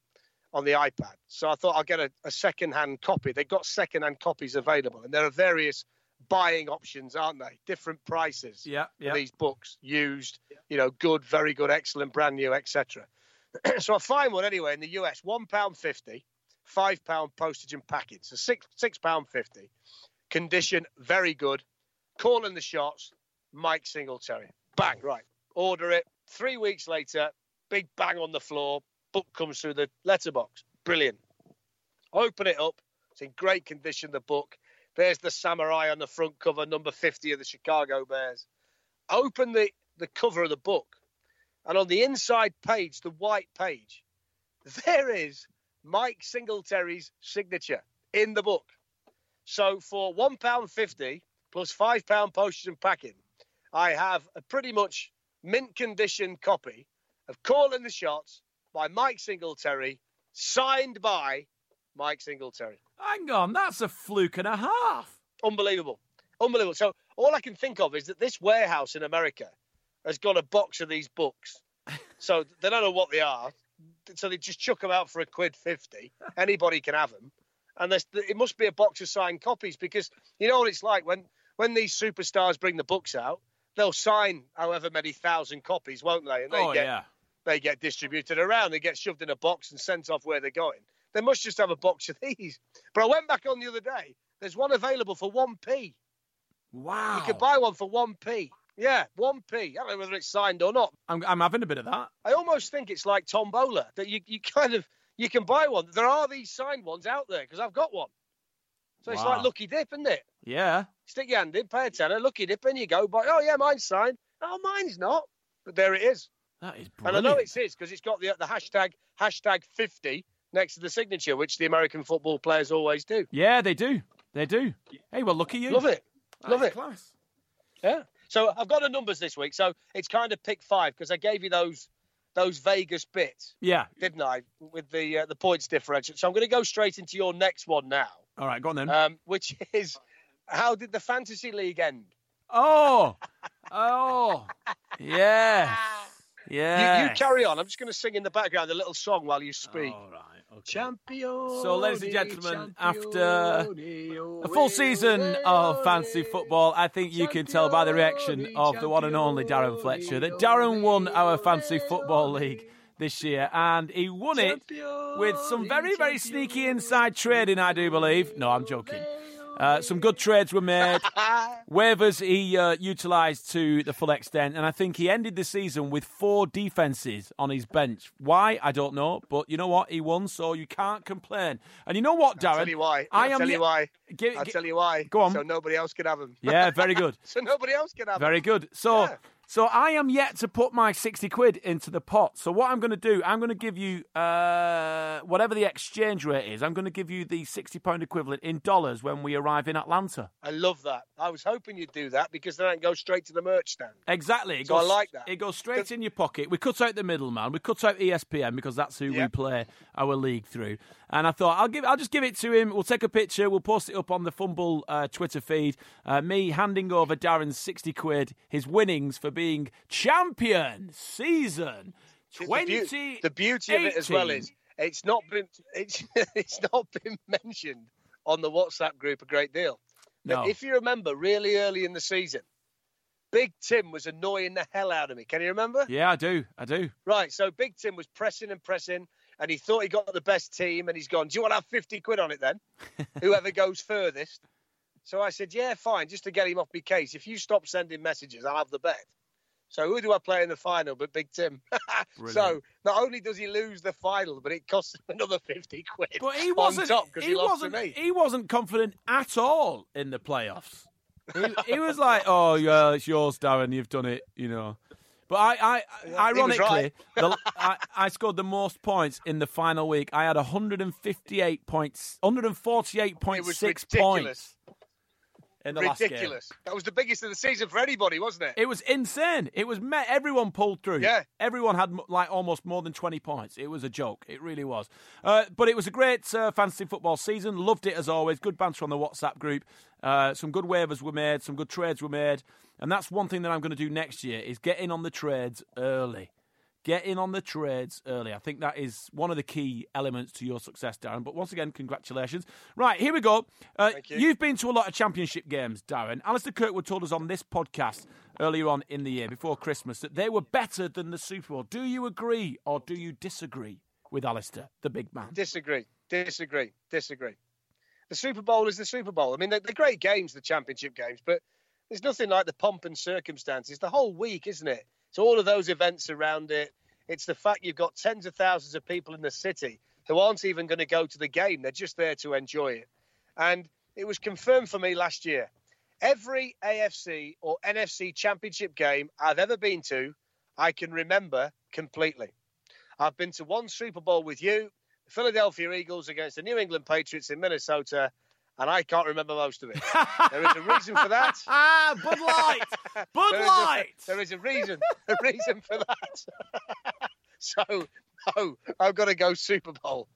on the iPad. So I thought I'll get a, a second-hand copy. They've got second-hand copies available, and there are various buying options, aren't they? Different prices Yeah, yeah. these books, used, you know, good, very good, excellent, brand new, etc. so I find one anyway in the US, one pound fifty, five pound postage and packing, so six six pound fifty. Condition very good. Calling the shots, Mike Singletary. Bang, right. Order it. Three weeks later, big bang on the floor. Book comes through the letterbox. Brilliant. Open it up. It's in great condition. The book. There's the samurai on the front cover, number 50 of the Chicago Bears. Open the, the cover of the book, and on the inside page, the white page, there is Mike Singletary's signature in the book. So for £1.50 plus £5 postage and packing, I have a pretty much mint condition copy of Calling the Shots by Mike Singletary, signed by Mike Singletary Hang on, that's a fluke and a half. unbelievable, unbelievable. So all I can think of is that this warehouse in America has got a box of these books. So they don't know what they are. So they just chuck them out for a quid fifty. Anybody can have them, and there's, it must be a box of signed copies because you know what it's like when when these superstars bring the books out. They'll sign however many thousand copies, won't they? And they oh, get yeah. they get distributed around. They get shoved in a box and sent off where they're going. They must just have a box of these. But I went back on the other day. There's one available for one p. Wow. You could buy one for one p. Yeah, one p. I don't know whether it's signed or not. I'm, I'm having a bit of that. I almost think it's like tombola that you, you kind of you can buy one. There are these signed ones out there because I've got one. So it's like lucky dip, isn't it? Yeah. Stick your hand in, pay a tenner, lucky dip, in you go. But oh yeah, mine's signed. Oh, mine's not. But there it is. That is brilliant. And I know it's his because it's got the the hashtag hashtag fifty next to the signature, which the American football players always do. Yeah, they do. They do. Hey, well, look at you. Love it. That Love it. Class. Yeah. So I've got the numbers this week. So it's kind of pick five because I gave you those those Vegas bits, Yeah. didn't I, with the uh, the points differential. So I'm going to go straight into your next one now. All right, go on then. um, which is how did the fantasy league end? oh, oh, yeah, yeah. You, you carry on. I'm just going to sing in the background a little song while you speak. All right. Okay. Champion. So, ladies and gentlemen, after a full season of fantasy football, I think you can tell by the reaction of the one and only Darren Fletcher that Darren won our fantasy football league this year, and he won it with some very, very sneaky inside trading, I do believe. No, I'm joking. Uh, some good trades were made. Waivers he uh, utilised to the full extent, and I think he ended the season with four defences on his bench. Why? I don't know, but you know what? He won, so you can't complain. And you know what, Darren? I'll tell you why. I I'll am tell you why. I'll gi- tell you why. Go on. So nobody else can have them. Yeah, very good. so nobody else can have him. Very good. So, Yeah. So I am yet to put my sixty quid into the pot. So what I'm going to do, I'm going to give you uh, whatever the exchange rate is. I'm going to give you the sixty pound equivalent in dollars when we arrive in Atlanta. I love that. I was hoping you'd do that because then I can go straight to the merch stand. Exactly. It So I like that. It goes straight in your pocket. We cut out the middleman. We cut out ESPN because that's who we play our league through. And I thought I'll give, I'll just give it to him. We'll take a picture. We'll post it up on the Fumble uh, Twitter feed. Uh, me handing over Darren's sixty quid, his winnings for being champion season The, twenty. the beauty of it as well is it's not been it's it's not been mentioned on the WhatsApp group a great deal. No. if you remember, really early in the season, Big Tim was annoying the hell out of me. Can you remember? Yeah, I do. I do. Right. So Big Tim was pressing and pressing, and he thought he got the best team, and he's gone. Do you want to have fifty quid on it then? Whoever goes furthest. So I said, yeah, fine, just to get him off my case. If you stop sending messages, I'll have the bet. So who do I play in the final but Big Tim? so not only does he lose the final, but it costs him another fifty quid But he wasn't. top because he, lost wasn't. to me. He wasn't confident at all in the playoffs. He, he was like, "Oh, yeah, it's yours, Darren. You've done it." You know. But I, I, ironically, right. the, I, I scored the most points in the final week. I had 158 points, 148.6 It was points. In the last game. Ridiculous. That was the biggest of the season for anybody, wasn't it? It was insane. It was met. Everyone pulled through. Yeah. Everyone had like almost more than 20 points. It was a joke. It really was. Uh, but it was a great uh, fantasy football season. Loved it as always. Good banter on the WhatsApp group. Uh, some good waivers were made. Some good trades were made. And that's one thing that I'm going to do next year is get in on the trades early. Get in on the trades early. I think that is one of the key elements to your success, Darren. But once again, congratulations. Right, here we go. Uh, you. You've been to a lot of championship games, Darren. Alistair Kirkwood told us on this podcast earlier on in the year, before Christmas, that they were better than the Super Bowl. Do you agree or do you disagree with Alistair, the big man? Disagree. Disagree. Disagree. The Super Bowl is the Super Bowl. I mean, they're, they're great games, the championship games, but there's nothing like the pomp and circumstances. The whole week, isn't it? It's all of those events around it. It's the fact you've got tens of thousands of people in the city who aren't even going to go to the game. They're just there to enjoy it. And it was confirmed for me last year. Every AFC or NFC championship game I've ever been to, I can remember completely. I've been to one Super Bowl with you, Philadelphia Eagles against the New England Patriots in Minnesota, and I can't remember most of it. there is a reason for that. Ah, Bud Light! Bud There is, Light! a, there is a reason, a reason for that. so, no, I've got to go Super Bowl.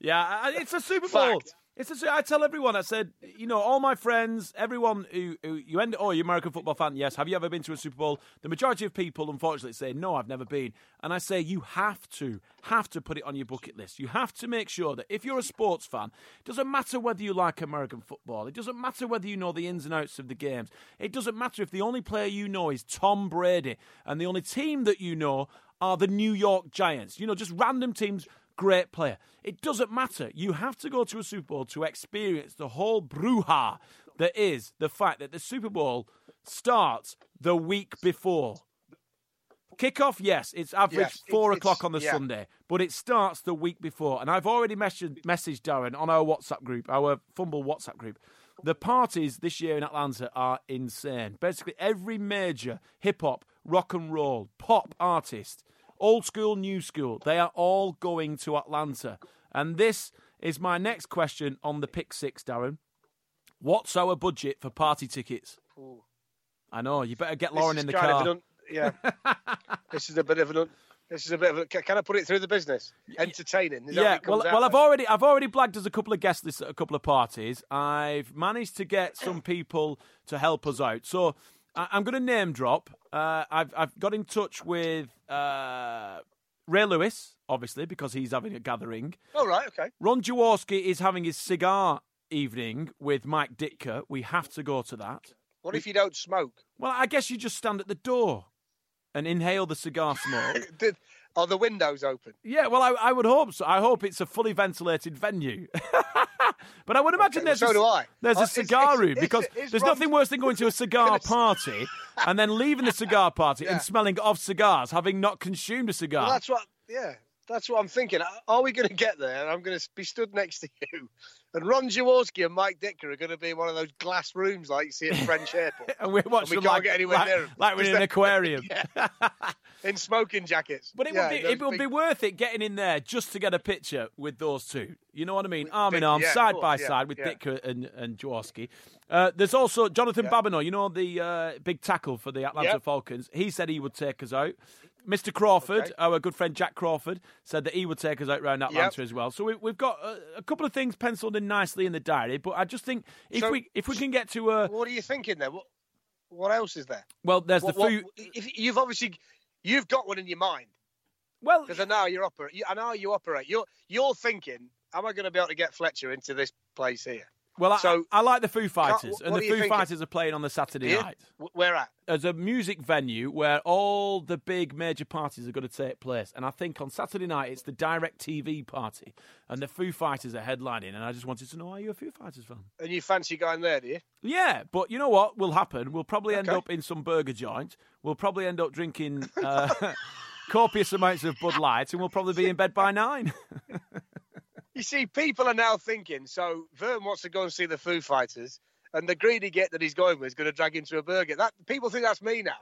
yeah, it's a Super Bowl. It's I tell everyone, I said, you know, all my friends, everyone who, who you end, oh, you're an American football fan, yes. Have you ever been to a Super Bowl? The majority of people, unfortunately, say, no, I've never been. And I say, you have to, have to put it on your bucket list. You have to make sure that if you're a sports fan, it doesn't matter whether you like American football, it doesn't matter whether you know the ins and outs of the games, it doesn't matter if the only player you know is Tom Brady and the only team that you know are the New York Giants. You know, just random teams great player. It doesn't matter. You have to go to a Super Bowl to experience the whole brouhaha that is the fact that the Super Bowl starts the week before. Kickoff, yes, it's average Yes, four it's- o'clock on the yeah. Sunday, but it starts the week before. And I've already messaged, messaged Darren on our WhatsApp group, our Fumble WhatsApp group. The parties this year in Atlanta are insane. Basically, every major hip hop, rock and roll, pop artist, old school, new school, they are all going to Atlanta. And this is my next question on the pick six, Darren. What's our budget for party tickets? I know, you better get Lauren in the car. un- yeah. this is a bit of an un- This is a bit of a. Can I put it through the business? Entertaining. Is yeah, well, well, I've as? already, I've already blagged us a couple of guest lists at a couple of parties. I've managed to get some people to help us out. So I, I'm going to name drop. Uh, I've, I've got in touch with uh, Ray Lewis, obviously, because he's having a gathering. Oh right, okay. Ron Jaworski is having his cigar evening with Mike Ditka. We have to go to that. What if you don't smoke? Well, I guess you just stand at the door and inhale the cigar smoke. Did, are the windows open? Yeah, well, I, I would hope so. I hope it's a fully ventilated venue. but I would imagine Okay, there's so a, do I. there's Uh, a cigar is- room is- because is there's nothing worse than going to a cigar party and then leaving the cigar party Yeah. and smelling of cigars, having not consumed a cigar. Well, that's what. Yeah, that's what I'm thinking. Are we going to get there? And I'm going to be stood next to you, and Ron Jaworski and Mike Ditka are going to be in one of those glass rooms like you see at French Airport and we're watching we can't like, get anywhere like, near 'em. like we're in an aquarium. in smoking jackets. But it Yeah, would be it would big- be worth it getting in there just to get a picture with those two. You know what I mean? Arm in arm, yeah, side by yeah, side with yeah. Ditka and and Jaworski. Uh, there's also Jonathan. Babineaux, you know the uh, big tackle for the Atlanta Yep. Falcons. He said he would take us out. Mr. Crawford, Okay. our good friend Jack Crawford, said that he would take us out round Atlanta as well. So we, we've got a, a couple of things penciled in nicely in the diary. But I just think if So- we if we can get to a What are you thinking there? What, what else is there? well, there's What, the what- food. if you've obviously you've got one in your mind Well, because I know you operate. I know you operate. You're you're thinking, am I going to be able to get Fletcher into this place here? Well, I, so- I like the Foo Fighters, and the Foo thinking? Fighters are playing on the Saturday Here? night. Wh- Where at? as a music venue where all the big major parties are going to take place. And I think on Saturday night it's the DirecTV party, and the Foo Fighters are headlining. And I just wanted to know, are you a Foo Fighters fan? And you fancy going there, do you? Yeah, but you know what will happen? We'll probably end Okay. up in some burger joint. We'll probably end up drinking uh, copious amounts of Bud Light, and we'll probably be in bed by nine. You see, people are now thinking. So Vern wants to go and see the Foo Fighters, and the greedy get that he's going with is going to drag him to a burger. That people think that's me now.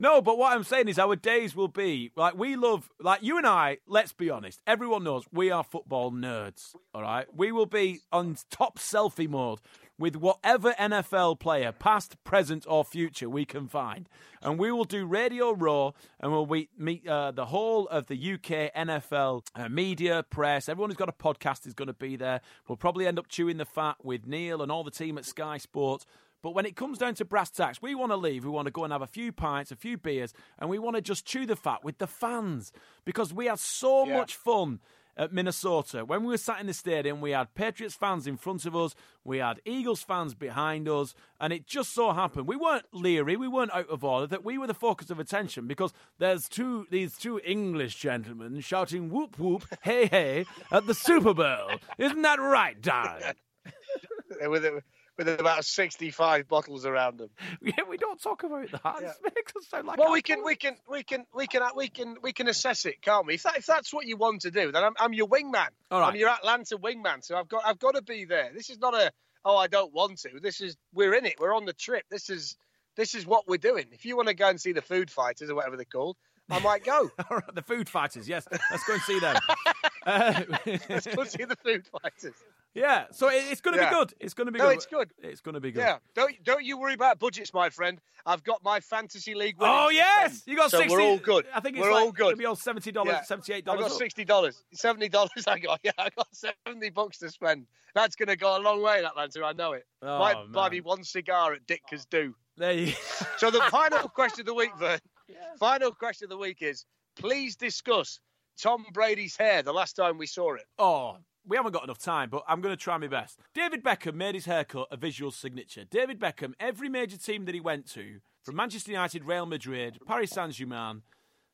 No, but what I'm saying is our days will be like we love like you and I, let's be honest, everyone knows we are football nerds, all right? We will be on top selfie mode with whatever NFL player, past, present or future we can find. And we will do Radio Raw and we'll meet, meet uh, the whole of the UK NFL uh, media, press, everyone who's got a podcast is going to be there. We'll probably end up chewing the fat with Neil and all the team at Sky Sports. But when it comes down to brass tacks, we want to leave. We want to go and have a few pints, a few beers, and we want to just chew the fat with the fans because we had so Yeah. much fun at Minnesota. When we were sat in the stadium, we had Patriots fans in front of us, we had Eagles fans behind us, and it just so happened we weren't leery, we weren't out of order, that we were the focus of attention because there's two these two English gentlemen shouting whoop whoop, hey hey at the Super Bowl. Isn't that right, Darren? with about sixty-five bottles around them. Yeah, we don't talk about that. It makes us sound like Well, we can, we can, we can, we can, we can, we can assess it, can't we? If, that, if that's what you want to do, then I'm, I'm your wingman. All right. I'm your Atlanta wingman. So I've got, I've got to be there. This is not a, oh, I don't want to. This is, we're in it. We're on the trip. This is, this is what we're doing. If you want to go and see the Food Fighters or whatever they're called, I might go. Right, the food fighters, yes. Let's go and see them. Uh, Let's go see the Food Fighters. yeah, so it, it's going to Yeah. be good. It's going to be No, good. it's good. It's going to be good. Yeah, don't don't you worry about budgets, my friend. I've got my fantasy league. Oh yes, you got so sixty. we're all good. I think it's we're like, all good. It'll be all seventy dollars, Yeah. seventy-eight I dollars. got sixty dollars, seventy dollars. I got yeah, I got seventy bucks to spend. That's going to go a long way in Atlanta. I know it. Oh, Might buy me one cigar at Ditka's do. There you. Go. So the final question of the week, Vern. Final question of the week is: Please discuss Tom Brady's hair. The last time we saw it. Oh, we haven't got enough time, but I'm going to try my best. David Beckham made his haircut a visual signature. David Beckham, every major team that he went to, from Manchester United, Real Madrid, Paris Saint Germain,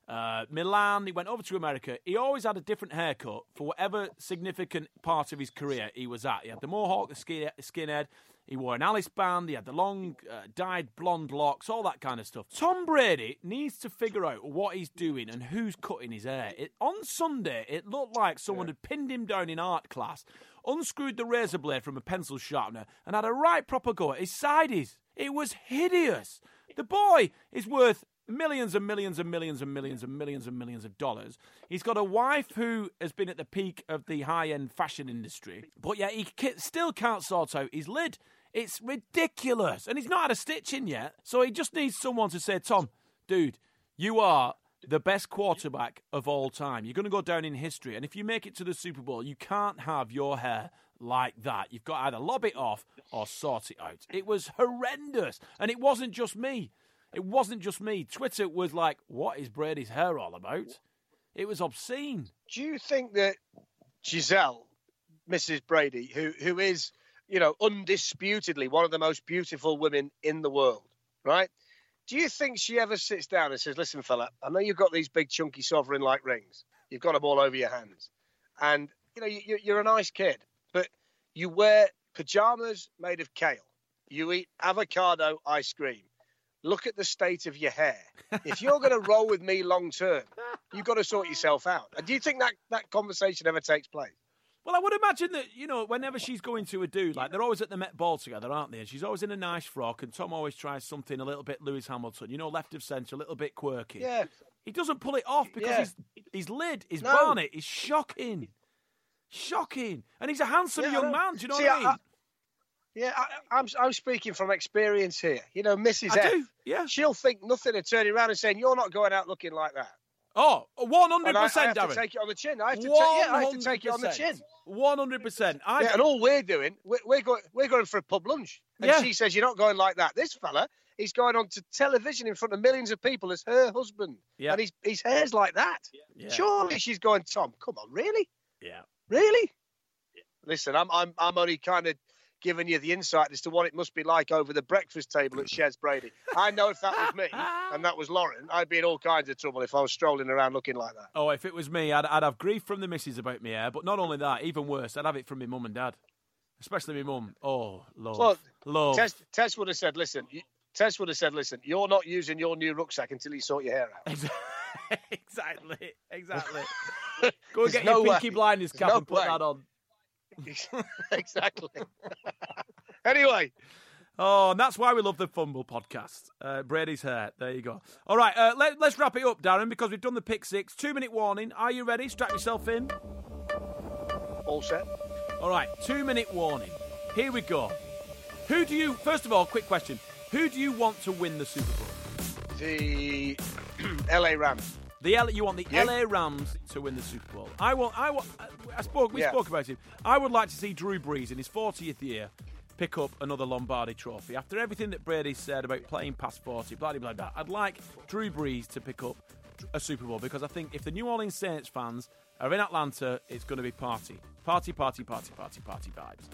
uh, Milan, he went over to America. He always had a different haircut for whatever significant part of his career he was at. He had the mohawk, the skin, skinhead. He wore an Alice band. He had the long, uh, dyed blonde locks, all that kind of stuff. Tom Brady needs to figure out what he's doing and who's cutting his hair. It, on Sunday, it looked like someone had pinned him down in art class, unscrewed the razor blade from a pencil sharpener, and had a right proper go at his sides. It was hideous. The boy is worth millions and millions and millions and millions and millions and millions of dollars. He's got a wife who has been at the peak of the high end fashion industry, but yet he still can't sort out his lid. It's ridiculous. And he's not had a stitch in yet. So he just needs someone to say, Tom, dude, you are the best quarterback of all time. You're going to go down in history. And if you make it to the Super Bowl, you can't have your hair like that. You've got to either lob it off or sort it out. It was horrendous. And it wasn't just me. It wasn't just me. Twitter was like, what is Brady's hair all about? It was obscene. Do you think that Gisele, Mrs. Brady, who who is, you know, undisputedly one of the most beautiful women in the world, right? Do you think she ever sits down and says, "Listen, fella, I know you've got these big chunky sovereign-like rings. You've got them all over your hands, and you know you, you're a nice kid, but you wear pajamas made of kale. You eat avocado ice cream. Look at the state of your hair. If you're going to roll with me long term, you've got to sort yourself out. And do you think that that conversation ever takes place? Well, I would imagine that, you know, whenever she's going to a dude, like they're always at the Met Ball together, aren't they? And she's always in a nice frock, and Tom always tries something a little bit Lewis Hamilton, you know, left of centre, a little bit quirky. Yeah. He doesn't pull it off because Yeah. his, his lid, his No. barnet is shocking. Shocking. And he's a handsome Yeah, young man, do you know See, what I I- mean? I- Yeah, I, I'm I'm speaking from experience here. You know, Mrs. I F. do, yeah. She'll think nothing of turning around and saying, "You're not going out looking like that." Oh, 100%, And I, I have Darren. to take it on the chin. I have to, ta- yeah, I have to take it on the chin. 100%. I, Yeah, and all we're doing, we're, we're going, we're going for a pub lunch, and Yeah. she says, "You're not going like that." This fella, he's going on to television in front of millions of people as her husband, Yeah. and his his hair's like that. Yeah. Surely she's going, Tom. Come on, really, yeah. really? Listen, I'm I'm I'm only kind of giving you the insight as to what it must be like over the breakfast table at Shez Brady. I know if that was me and that was Lauren, I'd be in all kinds of trouble if I was strolling around looking like that. Oh, if it was me, I'd, I'd have grief from the missus about me hair. But not only that, even worse, I'd have it from my mum and dad. Especially my mum. Oh, love. Well, love. Tess, Tess would have said, "Listen." You, Tess would have said, "Listen, you're not using your new rucksack until you sort your hair out." exactly. Exactly. Go and get no your way. Peaky Blinders cap no and put way. that on. exactly. anyway, Oh, and that's why we love the Fumble podcast. Uh, Brady's hair. There you go. All right, uh, let, let's wrap it up, Darren, because we've done the pick six. Two minute warning. Are you ready? Strap yourself in. all set. All right, two minute warning. Here we go. Who do you, first of all, quick question. Who do you want to win the Super Bowl? The LA Rams. The L- you want the Yeah. LA Rams to win the Super Bowl. I want. I want. I spoke. We Yeah. spoke about it. I would like to see Drew Brees in his 40th year pick up another Lombardi Trophy after everything that Brady said about playing past 40. Blah blah blah. blah. I'd like Drew Brees to pick up a Super Bowl because I think if the New Orleans Saints fans are in Atlanta, it's going to be party, party, party, party, party, party vibes.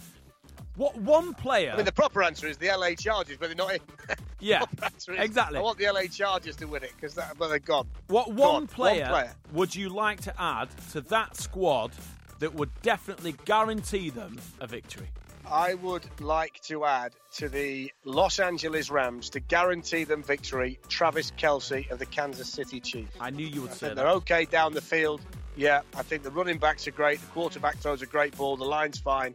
What one player? I mean, the proper answer is the LA Chargers, but they're not in. yeah, exactly. I want the LA Chargers to win it because that, but they're gone. What one on, player, one player. would you like to add to that squad that would definitely guarantee them a victory? I would like to add to the Los Angeles Rams to guarantee them victory. Travis Kelce of the Kansas City Chiefs. I knew you would I say that. they're okay down the field. Yeah, I think the running backs are great. The quarterback throws a great ball. The line's fine.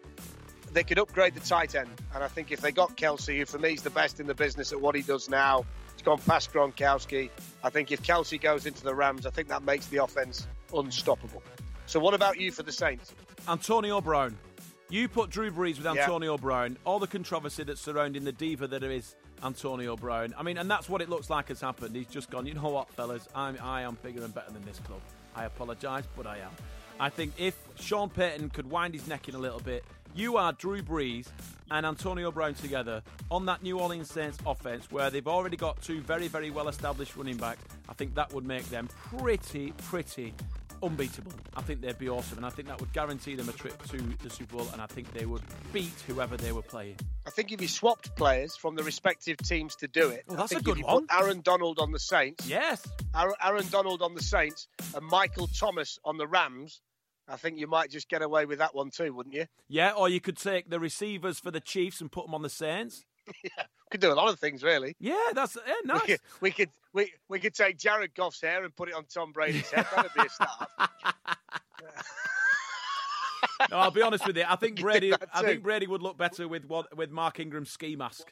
They could upgrade the tight end, and I think if they got Kelce, who for me is the best in the business at what he does now, he's gone past Gronkowski. I think if Kelce goes into the Rams, I think that makes the offense unstoppable. So, what about you for the Saints? Antonio Brown. You put Drew Brees with Yeah. Antonio Brown. All the controversy that's surrounding the diva that is Antonio Brown. I mean, and that's what it looks like has happened. He's just gone. You know what, fellas? I'm I am bigger and better than this club. I apologise, but I am. I think if Sean Payton could wind his neck in a little bit, you are Drew Brees and Antonio Brown together on that New Orleans Saints offense where they've already got two very, very well established running backs. I think that would make them pretty, pretty unbeatable. I think they'd be awesome, and I think that would guarantee them a trip to the Super Bowl, and I think they would beat whoever they were playing. I think if you swapped players from the respective teams to do it, that's a good one. put Aaron Donald on the Saints, Yes. Aaron Donald on the Saints, and Michael Thomas on the Rams, I think you might just get away with that one too, wouldn't you? Yeah, or you could take the receivers for the Chiefs and put them on the Saints. Yeah, could do a lot of things, really. Yeah, that's yeah, We nice. could, we could we, we could take Jared Goff's hair and put it on Tom Brady's head. That'd be a start. No, I'll be honest with you. I think Brady. I think Brady would look better with what with Mark Ingram's ski mask.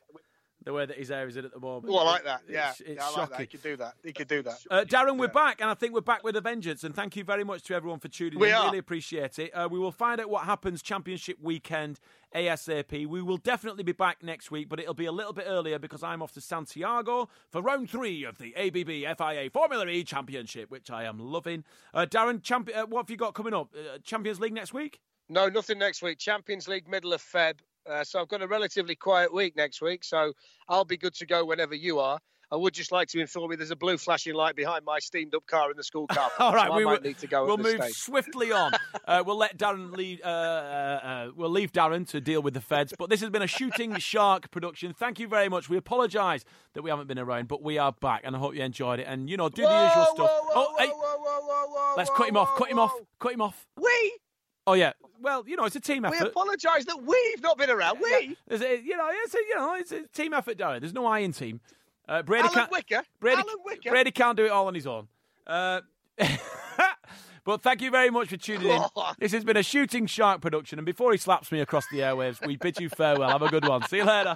The way that his hair is in at the moment. Oh, I like that. Yeah, it's, it's yeah, I like shocking. that. He could do that. He could do that. Uh, Darren, we're back, and I think we're back with a vengeance. And thank you very much to everyone for tuning We in. are. Really appreciate it. Uh, we will find out what happens Championship weekend ASAP. We will definitely be back next week, but it'll be a little bit earlier because I'm off to Santiago for round three of the ABB FIA Formula E Championship, which I am loving. Uh, Darren, champ- uh, what have you got coming up? Uh, Champions League next week? No, nothing next week. Champions League middle of Feb. Uh, so I've got a relatively quiet week next week. So I'll be good to go whenever you are. I would just like to inform you there's a blue flashing light behind my steamed up car in the school car. All right, so we might will, need to go. We'll move stage. swiftly on. uh, we'll let Darren lead. Uh, uh, uh, we'll leave Darren to deal with the feds. But this has been a shooting shark production. Thank you very much. We apologise that we haven't been around, but we are back, and I hope you enjoyed it. And you know, do the usual whoa, stuff. whoa, oh, hey, whoa, whoa, whoa, whoa, whoa, let's whoa, cut him off. whoa, Cut him whoa. off. Cut him off. We Oh yeah. Well, you know, it's a team effort. we apologise that we've not been around. We There's a, you know, it's a, you know, it's a team effort, Darren. There's no I in team. Uh, Brady Alan can't. Wicker. Brady, Alan Wicker. Brady can't do it all on his own. Uh, but thank you very much for tuning in. This has been a Shooting Shark production, and before he slaps me across the airwaves, we bid you farewell. Have a good one. See you later.